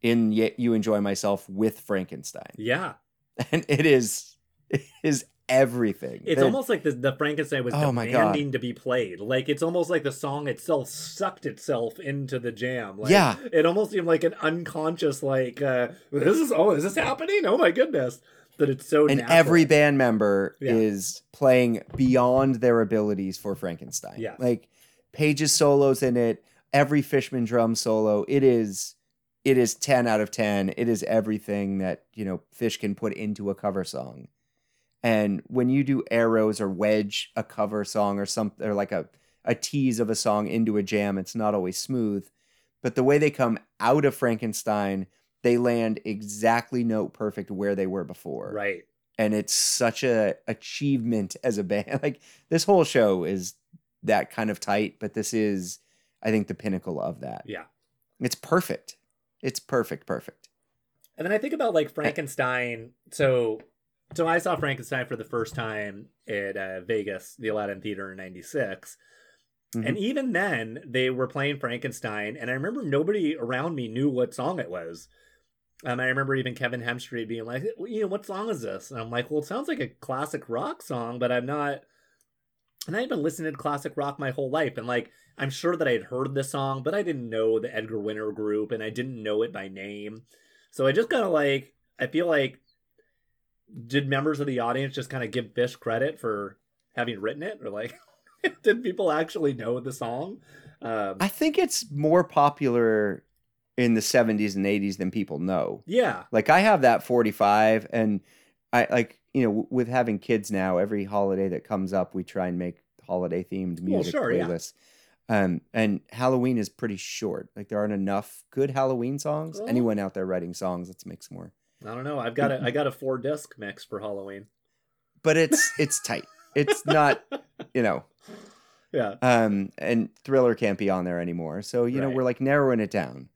in Yet You Enjoy Myself with Frankenstein. Yeah. And it is it is everything. It's The- almost like the, the Frankenstein was Oh demanding to be played. Like it's almost like the song itself sucked itself into the jam. Like, Yeah. It almost seemed like an unconscious like uh this is oh is this happening? Oh my goodness. That it's so and natural. every band member Yeah. is playing beyond their abilities for Frankenstein. Yeah. Like Page's solos in it, every Fishman drum solo, it is it is 10 out of 10. It is everything that, you know, Phish can put into a cover song. And when you do arrows or wedge a cover song or something or like a a tease of a song into a jam, it's not always smooth. But the way they come out of Frankenstein, they land exactly note perfect where they were before Right. and it's such a achievement as a band. Like this whole show is that kind of tight, but this is, I think, the pinnacle of that. Yeah. It's perfect. It's perfect, perfect. And then I think about like eh. Frankenstein. So, so I saw Frankenstein for the first time at uh, Vegas, the Aladdin Theater in '96, Mhm. and even then they were playing Frankenstein, and I remember nobody around me knew what song it was. Um, I remember even Kevin Hemstreet being like, "Well, "You know, what song is this?" And I'm like, "Well, it sounds like a classic rock song, but I'm not." And I've been listening to classic rock my whole life, and like I'm sure that I had heard the song, but I didn't know the Edgar Winter group, and I didn't know it by name. So I just kind of like I feel like did members of the audience just kind of give Phish credit for having written it, or like did people actually know the song? Um, I think it's more popular in the 70s and 80s than people know. yeah, Like I have that 45 and I like, you know, with having kids now, every holiday that comes up, we try and make holiday themed Well, music sure, yeah. playlists. Um, and Halloween is pretty short. Like there aren't enough good Halloween songs. Well- Anyone out there writing songs, let's make some more. I don't know. I've got a I got a four disc mix for Halloween. But it's it's tight. It's not, you know, Yeah, um, and Thriller can't be on there anymore. So you know we're like narrowing it down.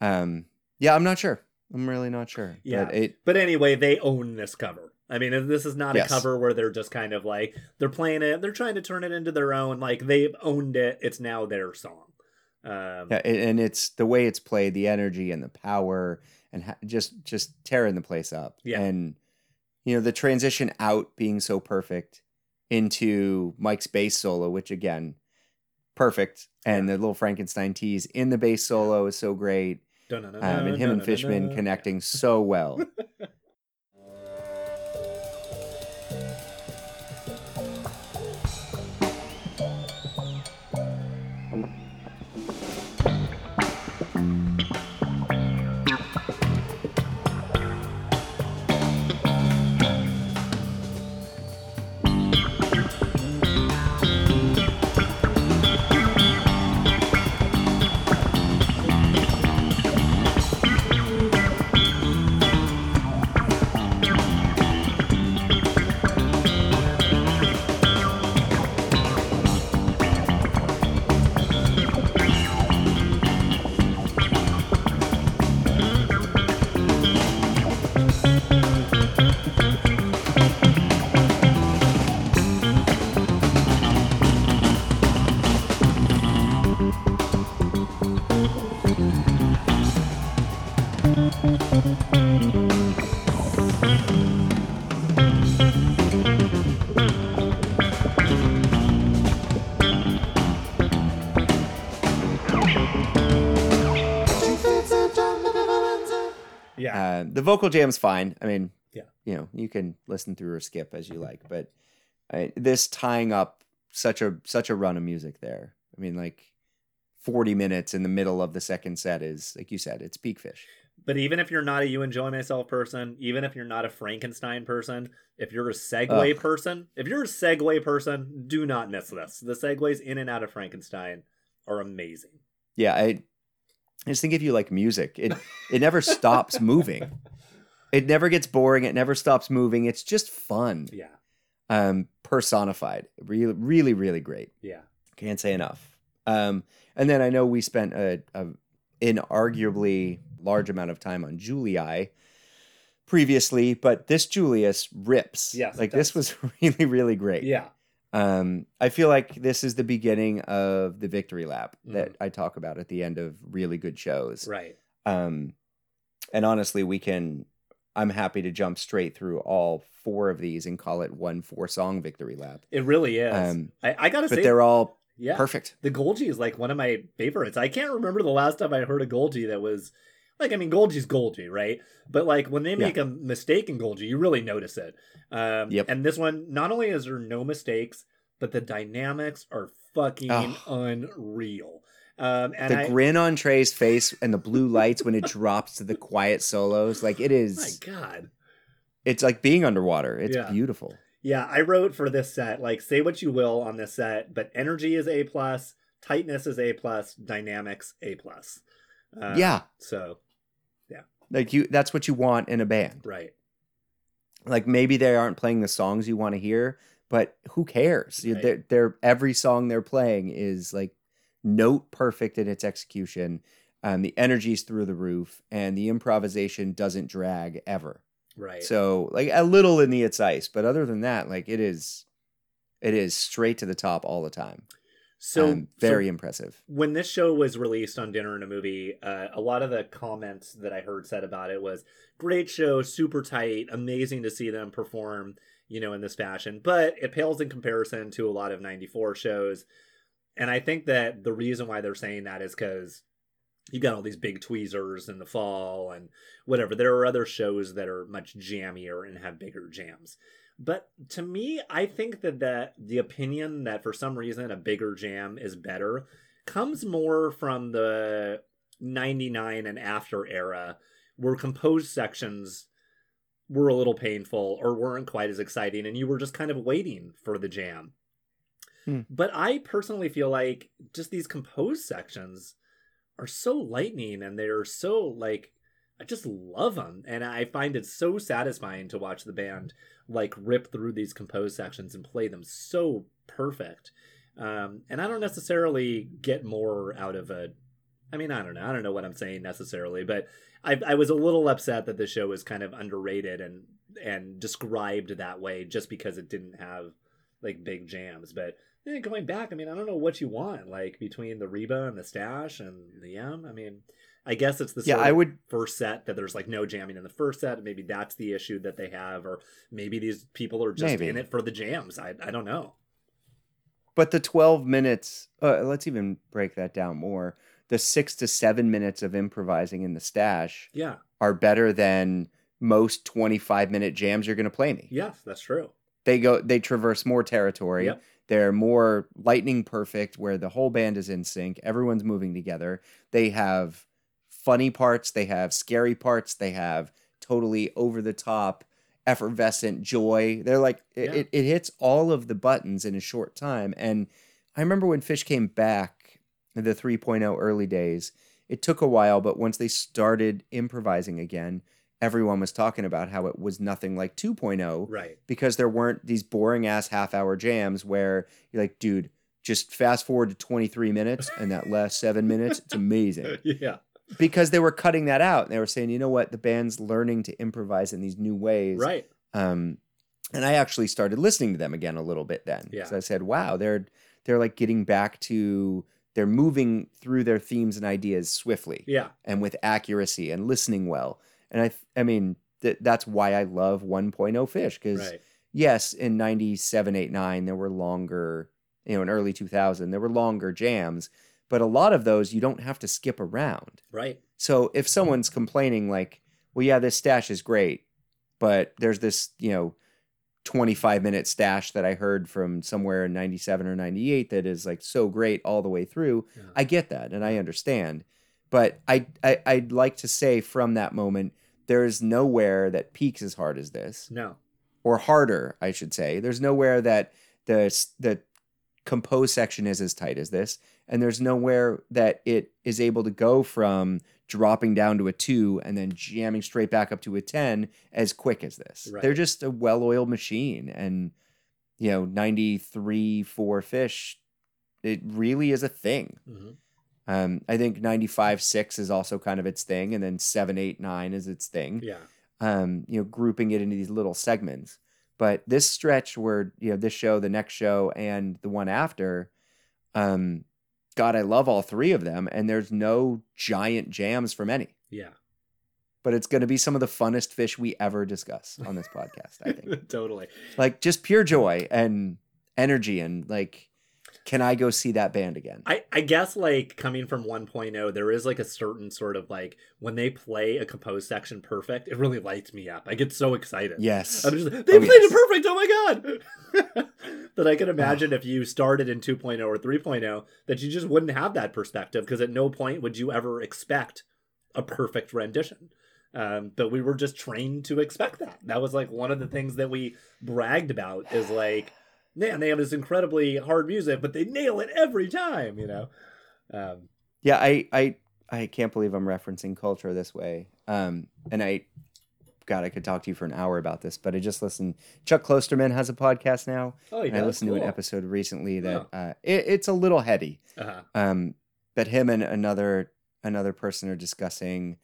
Um, yeah, I'm not sure. I'm really not sure. Yeah. but it but anyway, they own this cover. I mean, this is not Yes. a cover where they're just kind of like they're playing it. They're trying to turn it into their own. Like they've owned it. It's now their song. Um, Yeah, and it's the way it's played, the energy and the power, and ha- just just tearing the place up. Yeah. and you know the transition out being so perfect into Mike's bass solo, which again, perfect, and the little Frankenstein tease in the bass solo is so great, um, and him and Fishman connecting so well. Uh, the vocal jam's fine. I mean, Yeah. you know, you can listen through or skip as you like, but I, this tying up such a such a run of music there. I mean, like forty minutes in the middle of the second set is, like you said, it's peak Phish. but even if you're not a you enjoy myself person, even if you're not a Frankenstein person, if you're a segue Ugh. person, if you're a segue person, do not miss this. The segues in and out of Frankenstein are amazing. Yeah, I, I just think if you like music, it it never stops moving. It never gets boring. It never stops moving. It's just fun. Yeah, Um, personified. Really, really, really great. yeah, Can't say enough. Um, and then I know we spent a, a inarguably large amount of time on Julii, previously, but this Julius rips. Yes, like this was really really great. Yeah. Um, I feel like this is the beginning of the victory lap Mm-hmm. that I talk about at the end of really good shows. Right. Um, and honestly, we can. I'm happy to jump straight through all four of these and call it one four song victory lap. It really is. Um, I, I gotta But say, but they're all yeah, perfect. the Golgi is like one of my favorites. I can't remember the last time I heard a Golgi that was like I mean Golgi's Golgi, right? But like when they Yeah. make a mistake in Golgi, you really notice it. Um, Yep. And this one, not only is there no mistakes, but the dynamics are fucking Oh. unreal. Um, and the I, grin on Trey's face and the blue lights when it drops to the quiet solos, like it is. my. God, It's like being underwater. It's Yeah. beautiful. yeah, I wrote for this set. Like, say what you will on this set, but energy is a plus, tightness is a plus, dynamics a plus. Um, yeah, So like you. That's what you want in a band. right. like maybe they aren't playing the songs you want to hear, but who cares? Right. They're, they're every song they're playing is like note perfect in its execution. Um, the energy's through the roof, and the improvisation doesn't drag ever. Right. So like a little in the it's ice, but other than that, like it is, it is straight to the top all the time. So Um, very so impressive. when this show was released on Dinner and a Movie, uh, a lot of the comments that I heard said about it was great show, super tight, amazing to see them perform, you know, in this fashion. But it pales in comparison to a lot of '94 shows, and I think that the reason why they're saying that is because you got all these big tweezers in the fall and whatever. There are other shows that are much jammier and have bigger jams. But to me, I think that, that the opinion that for some reason a bigger jam is better comes more from the 99 and after era where composed sections were a little painful or weren't quite as exciting and you were just kind of waiting for the jam. Hmm. But I personally feel like just these composed sections are so lightning and they're so like I just love them and I find it so satisfying to watch the band like rip through these composed sections and play them so perfect. Um, and I don't necessarily get more out of a. I mean, I don't know. I don't know what I'm saying necessarily, but I, I was a little upset that the show was kind of underrated and and described that way just because it didn't have like big jams. But then going back, I mean, I don't know what you want like between the Reba and the Stash and the M. I mean, I guess it's the Yeah, I would. first set that there's like no jamming in the first set. Maybe that's the issue that they have, or maybe these people are just Maybe. in it for the jams. I I don't know. But the 12 minutes, uh, let's even break that down more. The six to seven minutes of improvising in the stash Yeah. are better than most 25 minute jams you're going to play me. Yes, that's true. They go, they traverse more territory. Yep. They're more lightning perfect, where the whole band is in sync. Everyone's moving together. They have funny parts. They have scary parts. They have totally over the top, effervescent joy. They're like it, Yeah. it, it hits all of the buttons in a short time. And I remember when Phish came back in the 3.0 early days. It took a while, but once they started improvising again, everyone was talking about how it was nothing like 2.0 Right. because there weren't these boring ass half hour jams where you're like, dude, just fast forward to 23 minutes and that last seven minutes, it's amazing. yeah. Because they were cutting that out. And they were saying, you know what? The band's learning to improvise in these new ways. Right. Um, and I actually started listening to them again a little bit then. Yeah. So I said, wow, they're they're like getting back to they're moving through their themes and ideas swiftly Yeah. and with accuracy and listening well. And I th- I mean, th- that's why I love 1.0 Phish because Right. yes, in 97, 8, 9, there were longer, you know, in early 2000, there were longer jams, but a lot of those you don't have to skip around. Right. So if someone's complaining, like, well, yeah, this stash is great, but there's this, you know, 25 minute stash that I heard from somewhere in 97 or 98 that is like so great all the way through. Yeah. I get that and I understand. But I, I I'd like to say from that moment, there is nowhere that peaks as hard as this No. or harder, I should say. There's nowhere that the the compose section is as tight as this, and there's nowhere that it is able to go from dropping down to a two and then jamming straight back up to a ten as quick as this. Right. They're just a well-oiled machine, and you know, ninety three four Phish, it really is a thing. hmm Um, I think ninety five six is also kind of its thing, and then seven eight nine is its thing. Yeah. um, you know, grouping it into these little segments. But this stretch where, you know, this show, the next show, and the one after, um, God, I love all three of them. And there's no giant jams from any. Yeah. But it's going to be some of the funnest Phish we ever discuss on this podcast, I think. totally. Like just pure joy and energy and like can I go see that band again? I, I guess like coming from 1.0, there is like a certain sort of like when they play a composed section perfect, it really lights me up. I get so excited. Yes. I'm just like, they Oh, played yes. it perfect. Oh my god. that I can imagine if you started in 2.0 or 3.0 that you just wouldn't have that perspective because at no point would you ever expect a perfect rendition. Um, but we were just trained to expect that. That was like one of the things that we bragged about is like, man, they have this incredibly hard music, but they nail it every time, you know? Um, Yeah, I I I can't believe I'm referencing culture this way. Um, and I, God, I could talk to you for an hour about this, but I just listened. Chuck Klosterman has a podcast now, oh, and I listened to an episode recently that Oh. uh, it, it's a little heady. Uh-huh. Um, but him and another another person are discussing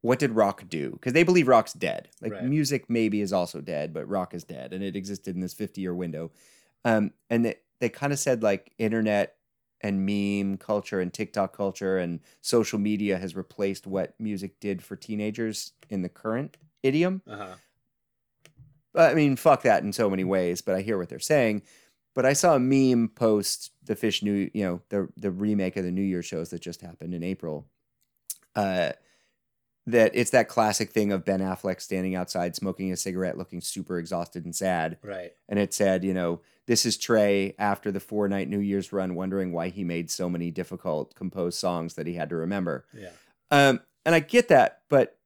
what did rock do because they believe rock's dead. Like Right. music maybe is also dead, but rock is dead, and it existed in this 50 year window. Um, and they they kind of said like internet and meme culture and TikTok culture and social media has replaced what music did for teenagers in the current idiom. Uh-huh. I mean, fuck that in so many ways, but I hear what they're saying. But I saw a meme post the Phish New, you know, the the remake of the New Year shows that just happened in April. Uh, that it's that classic thing of Ben Affleck standing outside smoking a cigarette, looking super exhausted and sad, Right. and it said, you know, this is Trey after the four night New Year's run, wondering why he made so many difficult composed songs that he had to remember. Yeah. Um, and I get that, but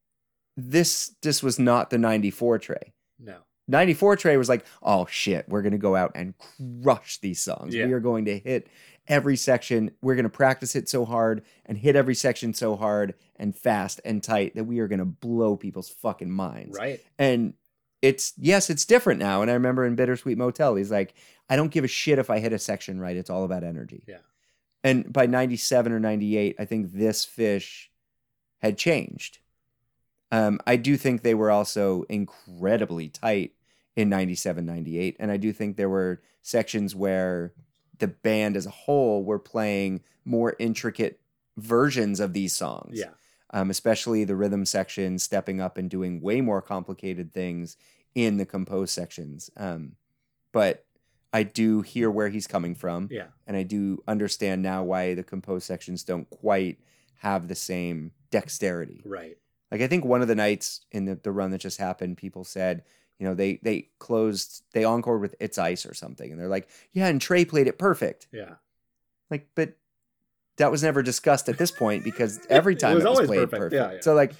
this this was not the '94 Trey. No. 94 Trey was like, oh shit, we're going to go out and crush these songs. Yeah. We are going to hit every section. We're going to practice it so hard and hit every section so hard and fast and tight that we are going to blow people's fucking minds. Right. And it's, yes, it's different now. And I remember in Bittersweet Motel, he's like, I don't give a shit if I hit a section right. It's all about energy. Yeah. And by 97 or 98, I think this Phish had changed. Um, I do think they were also incredibly tight in 97, 98. And I do think there were sections where the band as a whole were playing more intricate versions of these songs. Yeah. Um, especially the rhythm section, stepping up and doing way more complicated things in the composed sections. Um, but I do hear where he's coming from Yeah. and I do understand now why the composed sections don't quite have the same dexterity. Right. Like I think one of the nights in the, the run that just happened, people said, you know, they they closed they encored with It's Ice or something, and they're like, yeah, and Trey played it perfect. Yeah. Like, but that was never discussed at this point because every It time was it was, always played perfect. perfect. Yeah, yeah. So like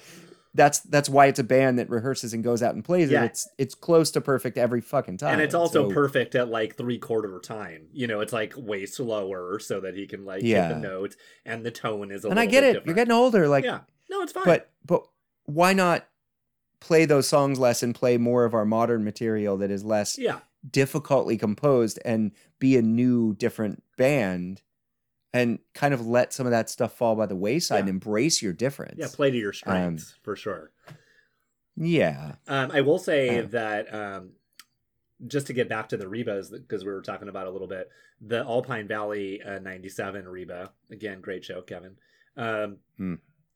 that's that's why it's a band that rehearses and goes out and plays Yeah. it. It's it's close to perfect every fucking time. and it's also So- perfect at like three quarter time. You know, it's like way slower so that he can like Yeah. hit the notes and the tone is a little bit. And I get it. different. You're getting older. Like yeah. No, it's fine. but but why not play those songs less and play more of our modern material that is less yeah. difficultly composed and be a new different band and kind of let some of that stuff fall by the wayside and embrace your difference Yeah. Play to your Um, strengths for sure. yeah Um, I will say Uh. that um, just to get back to the Rebas, because we were talking about a little bit, the Alpine Valley uh, 97 Reba, again, great show, Kevin. Um, Hmm.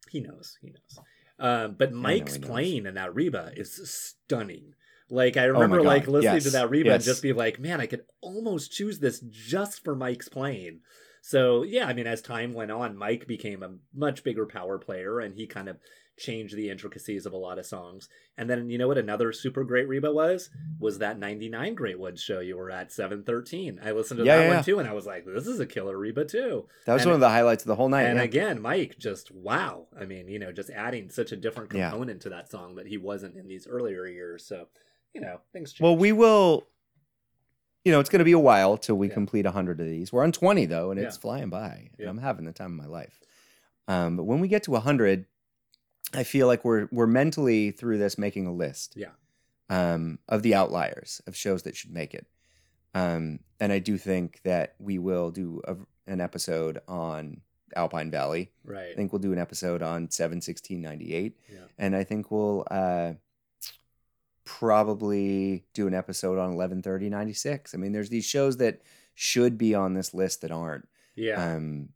He knows, he knows. Um, but Mike's playing in that Reba is stunning. Like I Oh remember, God, like listening to that Reba and just be like, man, I could almost choose this just for Mike's playing. So yeah, I mean, as time went on, Mike became a much bigger power player, and he kind of changed the intricacies of a lot of songs. And then you know what another super great Reba was? Was that 99 Great Woods show you were at 713. I listened to Yeah, that yeah, one yeah. too and I was like, this is a killer Reba too. that was And- one of the highlights of the whole night and again, Mike just wow. I mean, you know, just adding such a different component to that song that he wasn't in these earlier years. So, you know, things change. well we will you know it's going to be a while till we Yeah. complete 100 of these we're on 20 though and it's flying by and i'm having the time of my life um, but when we get to 100 i feel like we're we're mentally through this making a list Yeah. um, of the outliers of shows that should make it. Um, and I do think that we will do a, an episode on Alpine Valley. Right. I think we'll do an episode on 71698. Yeah. And I think we'll uh, probably do an episode on 113096. I mean, there's these shows that should be on this list that aren't. Yeah. Um,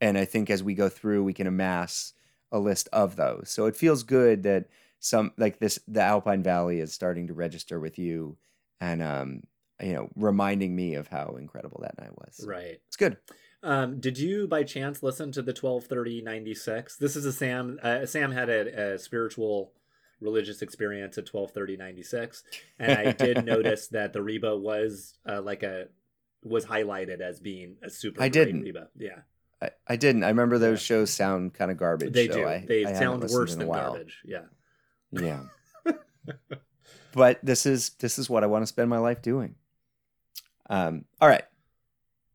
and I think as we go through, we can amass a list of those. So it feels good that some like this, the Alpine Valley is starting to register with you, and um, you know, reminding me of how incredible that night was. right. It's good. Um, did you by chance listen to the 123096? This is a Sam. Uh, Sam had a, a spiritual religious experience at 123096 and I did notice that the Reba was uh, like a was highlighted as being a super I didn't. Reba. Yeah. I, I didn't. I remember those shows sound kind of garbage. They so do. I, they I sound worse than garbage. Yeah. Yeah. but this is this is what I want to spend my life doing. Um, all right.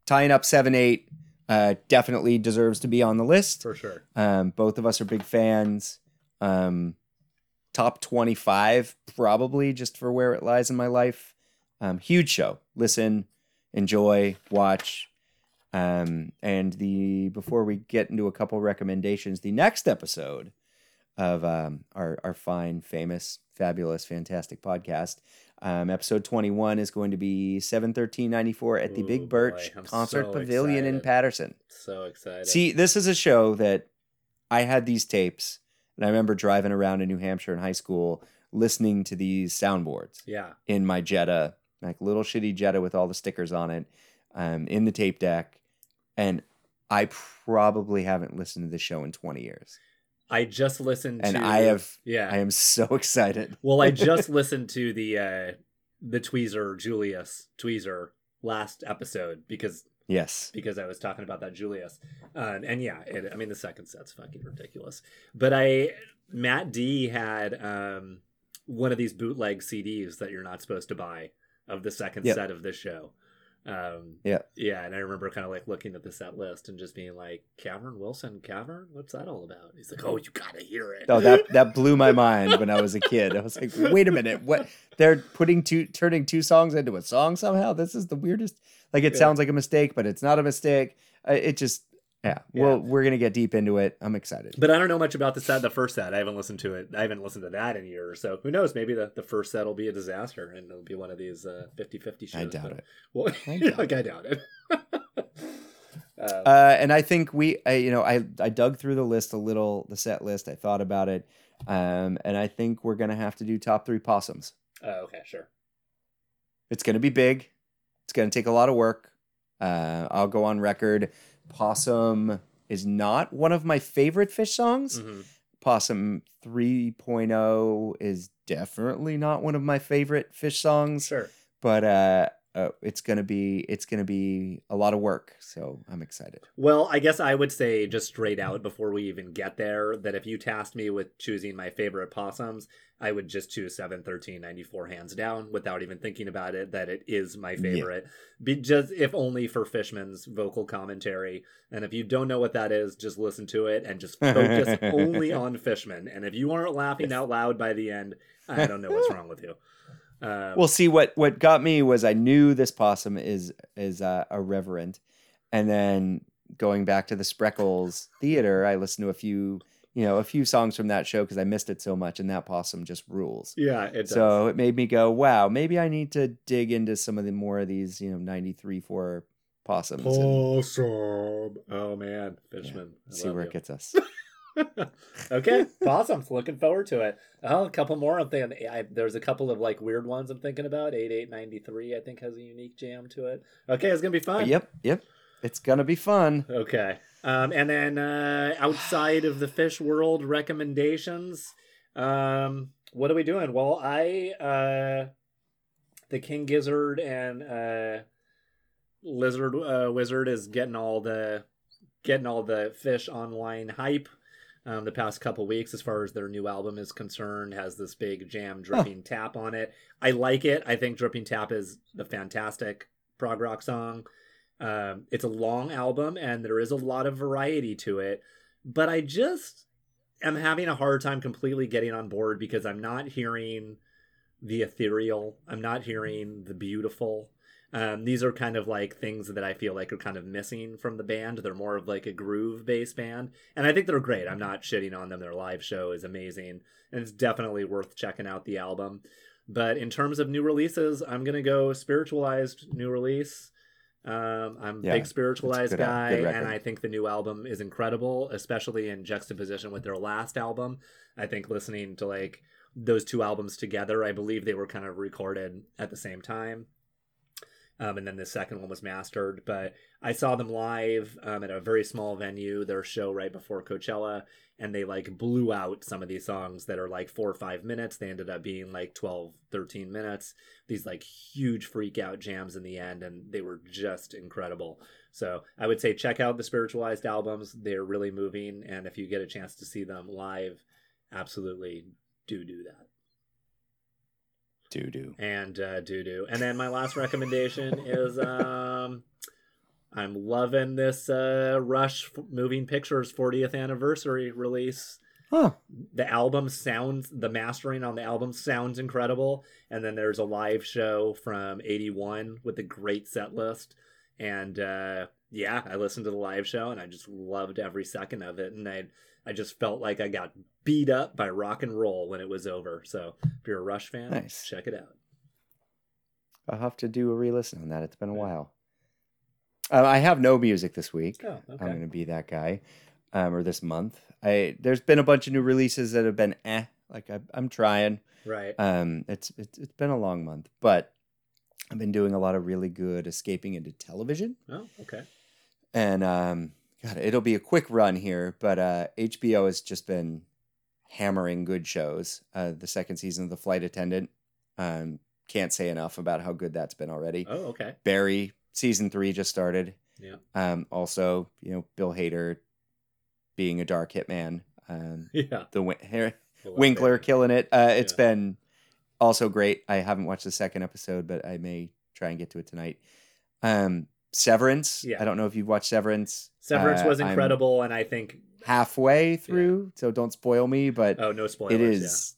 Tying up seven eight uh, definitely deserves to be on the list. For sure. Um, both of us are big fans. Um, top twenty five probably just for where it lies in my life. Um, huge show. Listen, enjoy, watch. Um, and the before we get into a couple recommendations, the next episode of um, our our fine, famous, fabulous, fantastic podcast. Um, episode 21 is going to be 71394 at the Ooh, Big Birch boy, Concert so Pavilion in. Patterson. So excited. See, this is a show that I had these tapes, and I remember driving around in New Hampshire in high school listening to these soundboards yeah. in my Jetta, like little shitty Jetta with all the stickers on it, um, in the tape deck, and I probably haven't listened to the show in 20 years, I just listened and to I have, Yeah. I am so excited. Well, I just listened to the uh the Tweezer Julius Tweezer last episode because Yes, because I was talking about that Julius, uh, and yeah, it, I mean the second set's fucking ridiculous. But I Matt D had um one of these bootleg CDs that you're not supposed to buy of the second Yep. set of this show. Um, Yeah. yeah, and I remember kind of like looking at the set list and just being like, "Cavern Wilson, Cavern, what's that all about?" He's like, "Oh, you gotta hear it." oh that that blew my mind when I was a kid. I was like, wait a minute, what? They're putting two, turning two songs into a song somehow. This is the weirdest. Like it Yeah. sounds like a mistake, but it's not a mistake. It just, yeah. Yeah. Well, we're gonna get deep into it. I'm excited. But I don't know much about the set, the first set. I haven't listened to it. I haven't listened to that in a year or so. Who knows? Maybe the, the first set will be a disaster and it'll be one of these uh, 50-50 shows. I doubt but- it. Well, I doubt like, I doubt it. Uh, Uh, and I think we, I, you know, I I dug through the list a little, the set list. I thought about it, um, and I think we're gonna have to do top three possums. oh, okay, sure. It's gonna be big. It's gonna take a lot of work. Uh, I'll go on record. Possum is not one of my favorite Phish songs. hmm Possum 3.0 is definitely not one of my favorite Phish songs. Sure. But uh, uh, it's gonna be it's gonna be a lot of work. So I'm excited. Well, I guess I would say just straight out before we even get there that if you tasked me with choosing my favorite possums, I would just choose 71394 hands down without even thinking about it that it is my Yeah. favorite. Be just if only for Fishman's vocal commentary. And if you don't know what that is, just listen to it and just focus only on Fishman. And if you aren't laughing out loud by the end, I don't know what's wrong with you. Um, Well, see what what got me was I knew this possum is is uh, irreverent, and then going back to the Spreckels Theater, I listened to a few you know a few songs from that show because I missed it so much, and that possum just rules. yeah, it does. So it made me go, wow, maybe I need to dig into some of the more of these you know ninety three four possums and Possum. Oh man, Fishman. I see where you. it gets us. okay, awesome. Looking forward to it. Oh, a couple more. I'm thinking. I, there's a couple of like weird ones I'm thinking about. Eight eight ninety three. I think has a unique jam to it. Okay, it's gonna be fun. yep, yep, it's gonna be fun. Okay. Um, and then uh, outside of the Phish world recommendations, um, what are we doing? Well, I uh, the king gizzard and uh, lizard uh, wizard is getting all the getting all the Phish online hype. Um, the past couple weeks, as far as their new album is concerned, has this big jam dripping tap on it. I like it. I think dripping tap is a fantastic prog rock song. Um, it's a long album and there is a lot of variety to it, but I just am having a hard time completely getting on board because I'm not hearing the ethereal. I'm not hearing the beautiful. Um, these are kind of like things that I feel like are kind of missing from the band. They're more of like a groove based band, and I think they're great. I'm not shitting on them. Their live show is amazing, and it's definitely worth checking out the album. But in terms of new releases, I'm gonna go spiritualized new release. Um, I'm a Yeah, big spiritualized good guy, and. I think the new album is incredible, especially in juxtaposition with their last album. I think listening to like those two albums together, I believe they were kind of recorded at the same time. Um, and then the second one was mastered. But I saw them live um, at a very small venue, their show right before Coachella, and they like blew out some of these songs that are like four or five minutes. They ended up being like 12, 13 minutes. These like huge freak out jams in the end, and they were just incredible. So I would say check out the spiritualized albums. They're really moving. And if you get a chance to see them live, absolutely do do that Doo doo. and uh, doo doo. And then my last recommendation is um, I'm loving this uh, Rush F- Moving Pictures 40th anniversary release. Huh. The album sounds, the mastering on the album sounds incredible. And then there's a live show from 81 with a great set list. And uh, yeah, I listened to the live show and I just loved every second of it. And I, I just felt like I got beat up by rock and roll when it was over. So if you're a Rush fan, Nice. check it out. I'll have to do a re-listen on that. It's been a Yeah. while. Uh, I have no music this week. Oh, I'm going to be that guy, um, or this month. I there's been a bunch of new releases that have been eh. Like I, I'm trying. Right. Um, it's, it's it's been a long month, but I've been doing a lot of really good escaping into television, Oh, okay. and um, God, it'll be a quick run here, but uh, HBO has just been hammering good shows. Uh, the second season of The Flight Attendant. Um, can't say enough about how good that's been already. Oh, okay. Barry season three just started. Yeah. Um, also, you know, Bill Hader being a dark hitman. Um, Yeah. the Win- Well, Winkler killing it. Uh, it's Yeah. been also great. I haven't watched the second episode, but I may try and get to it tonight. Um, Severance. Yeah. I don't know if you've watched Severance. Severance Uh, was I'm incredible, and I think halfway through, so don't spoil me. But oh no spoilers. it is.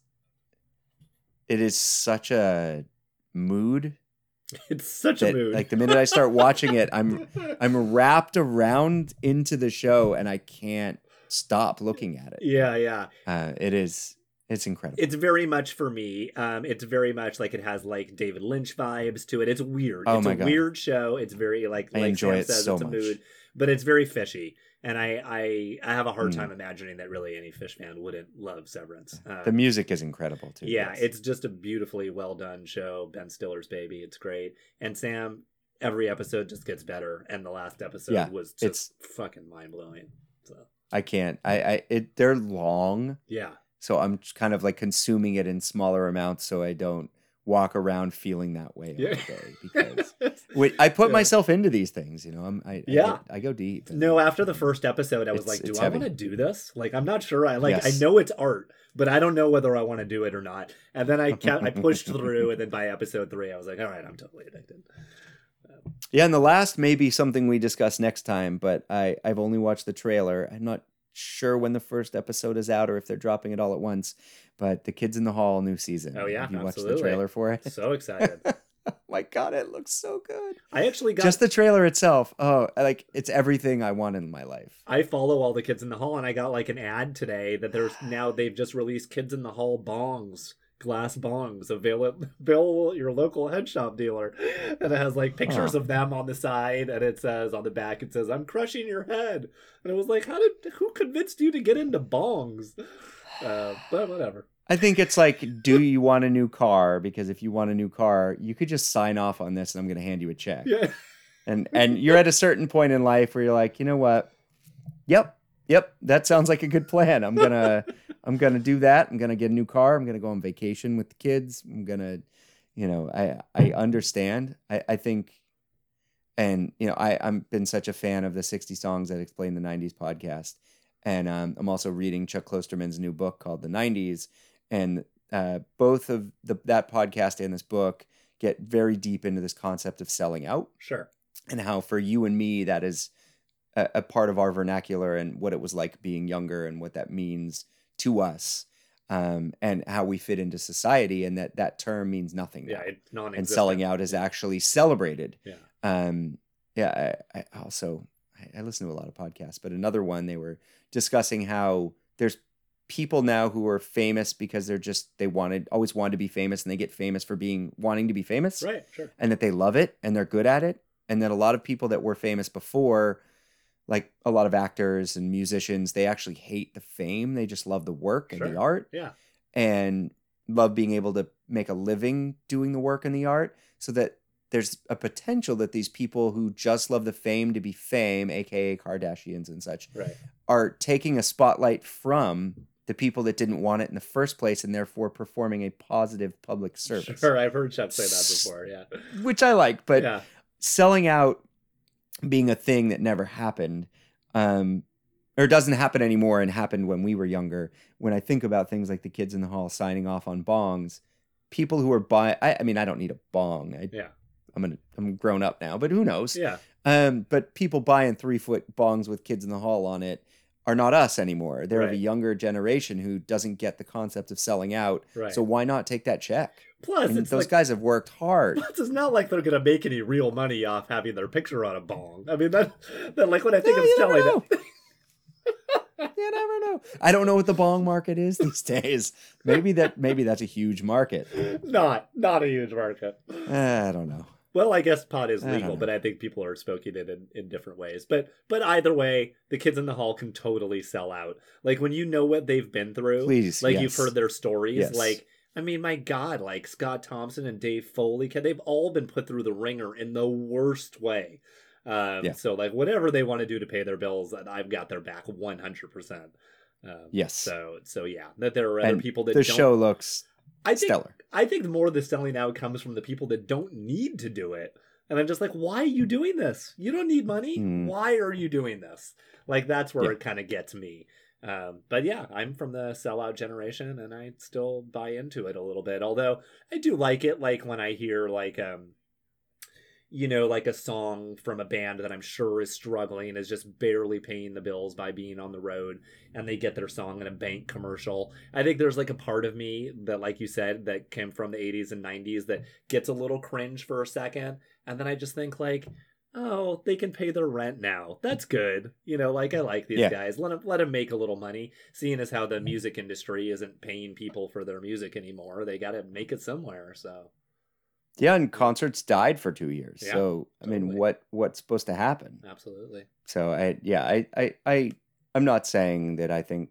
It is such a mood It's such a mood. like the minute I start watching it, I'm I'm wrapped around into the show and I can't stop looking at it. yeah, yeah. Uh, it is it's incredible. It's very much for me. Um, it's very much like it has like David Lynch vibes to it. It's weird. Oh it's my a God. weird show. It's very like I like enjoy Sam it says, so it's a much. mood, but it's very fishy. And I I I have a hard Mm. time imagining that really any Phish fan wouldn't love Severance. Um, the music is incredible too. Yeah, yes. it's just a beautifully well done show. Ben Stiller's baby. It's great. And Sam, every episode just gets better. And the last episode Yeah, was just it's- fucking mind blowing. So I can't. I I it they're long, yeah, so I'm kind of like consuming it in smaller amounts so I don't walk around feeling that way all yeah. day because Wait, I put Yeah. myself into these things, you know. I'm I, I Yeah. get- I, go deep. no, after the first episode, I was It's- like, do I want to do this? Like I'm not sure. I like. I know it's art, but I don't know whether I want to do it or not. And then I kept, I pushed through, and then by episode three, I was like, all right, I'm totally addicted. Um, yeah, and the last may be something we discuss next time, but I I've only watched the trailer. I'm not sure when the first episode is out or if they're dropping it all at once. But the Kids in the Hall new season. Oh, yeah, have you watched the trailer for it? So excited. oh my god, it looks so good. I actually got Just the trailer itself. Oh, like it's everything I want in my life. I follow all the kids in the hall, and I got like an ad today that there's now they've just released kids in the hall bongs, glass bongs, available available at your local head shop dealer, and it has like pictures Huh. of them on the side, and it says on the back it says I'm crushing your head, and it was like how did who convinced you to get into bongs? Uh, but whatever. I think it's like, do you want a new car? Because if you want a new car, you could just sign off on this, and I'm going to hand you a check. Yeah, and and you're at a certain point in life where you're like, you know what? Yep, yep, that sounds like a good plan. I'm gonna I'm gonna do that. I'm gonna get a new car. I'm gonna go on vacation with the kids. I'm gonna, you know, I I understand. I I think, and you know, I I've been such a fan of the 60 songs that explain the 90s podcast, and um, I'm also reading Chuck Klosterman's new book called The 90s, and uh, both of the that podcast and this book get very deep into this concept of selling out sure. and how for you and me that is a, a part of our vernacular and what it was like being younger and what that means to us um, and how we fit into society and that that term means nothing Yeah, now. and selling out is actually celebrated Yeah. um, yeah I, I also I, I listen to a lot of podcasts but another one they were discussing how there's people now who are famous because they're just they wanted always wanted to be famous and they get famous for being wanting to be famous Right, sure. and that they love it and they're good at it and that a lot of people that were famous before like a lot of actors and musicians they actually hate the fame they just love the work and Sure. the art Yeah. and love being able to make a living doing the work and the art so that there's a potential that these people who just love the fame to be fame aka kardashians and such Right. are taking a spotlight from the people that didn't want it in the first place and therefore performing a positive public service Sure, I've heard Chuck say that before. Yeah. which i like but yeah. selling out being a thing that never happened um or doesn't happen anymore and happened when we were younger when i think about things like the kids in the hall signing off on bongs people who are buying I, I mean i don't need a bong I, Yeah. i'm gonna i'm grown up now but who knows Yeah. um but people buying three foot bongs with kids in the hall on it are not us anymore they're of a younger generation who doesn't get the concept of selling out Right. so why not take that check Plus, those like, guys have worked hard Plus, it's not like they're gonna make any real money off having their picture on a bong. I mean, that, that like when I think of selling know. you never know. I don't know what the bong market is these days. Maybe that maybe that's a huge market. not not a huge market. Uh, I don't know. Well, I guess pot is legal, know. but I think people are smoking it in, in different ways. But but either way, the kids in the hall can totally sell out. Like when you know what they've been through, Please, like yes. you've heard their stories. Yes. Like I mean, my God, like Scott Thompson and Dave Foley, they've all been put through the ringer in the worst way. Um, Yeah. So like whatever they want to do to pay their bills, I've got their back one hundred percent. Um, Yes. So so yeah, that there are other And people that the don't. show looks I think stellar. I think the more of the selling out comes from the people that don't need to do it. And I'm just like, why are you doing this? You don't need money. Hmm. Why are you doing this? Like that's where Yeah. it kind of gets me. Um, but yeah, I'm from the sellout generation, and I still buy into it a little bit. Although I do like it, like when I hear like um, you know, like a song from a band that I'm sure is struggling, is just barely paying the bills by being on the road, and they get their song in a bank commercial. I think there's like a part of me that, like you said, that came from the 80s and 90s that gets a little cringe for a second, and then I just think like, oh, they can pay their rent now. That's good. You know, like I like these Yeah. guys. Let them let them make a little money. Seeing as how the music industry isn't paying people for their music anymore, they got to make it somewhere. So Yeah, and concerts died for two years. Yeah, so I mean, what what's supposed to happen? absolutely. So I yeah, I I I I'm not saying that I think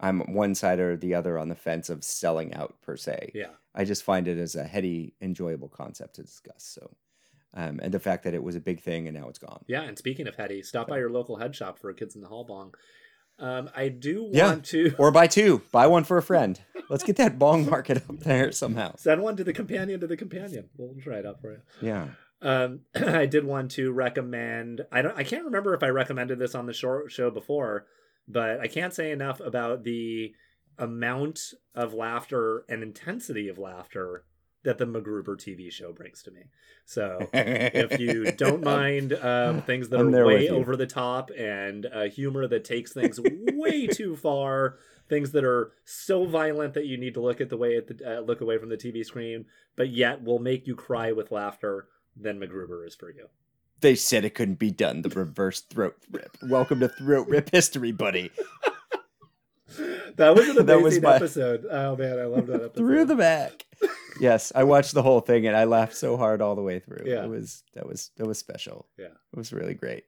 I'm one side or the other on the fence of selling out per se. Yeah. I just find it as a heady, enjoyable concept to discuss. So, um, and the fact that it was a big thing and now it's gone. Yeah, and speaking of heady, stop by your local head shop for a Kids in the Hall bong. Um, I do want Yeah. to Or buy two, buy one for a friend. Let's get that bong market up there somehow. send one to the companion to the companion. We'll try it out for you. Yeah. Um, I did want to recommend. I don't. I can't remember if I recommended this on the short show before, but I can't say enough about the amount of laughter and intensity of laughter that the MacGruber TV show brings to me. So if you don't mind um, things that I'm are way over the top and uh, humor that takes things way too far, things that are so violent that you need to look at the way at the uh, look away from the TV screen, but yet will make you cry with laughter, then MacGruber is for you. They said it couldn't be done. The reverse throat rip. Welcome to throat rip history, buddy. That was an That was amazing my- episode. Oh man, I love that episode. Through the back. Yes, I watched the whole thing and I laughed so hard all the way through. Yeah. It was that was that was special. Yeah. It was really great.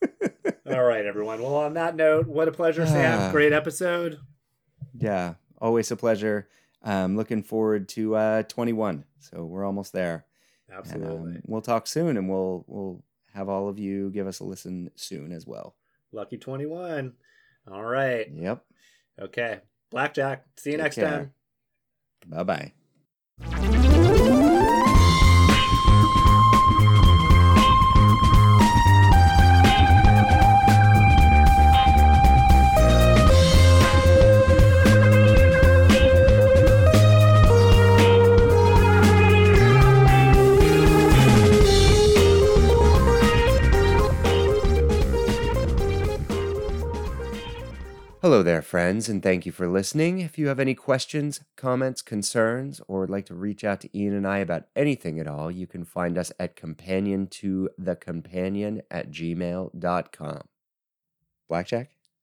All right, everyone. Well, on that note, what a pleasure, Sam. Great episode. Yeah, always a pleasure. Um, looking forward to uh, 21. So we're almost there. And, Absolutely. um, we'll talk soon, and we'll we'll have all of you give us a listen soon as well. Lucky 21. All right. Yep. Okay. Blackjack. See you Take next care. time. Bye bye. Thank you. Hello there, friends, and thank you for listening. If you have any questions, comments, concerns, or would like to reach out to Ian and I about anything at all, you can find us at companion to the companion at gmail.com. Blackjack?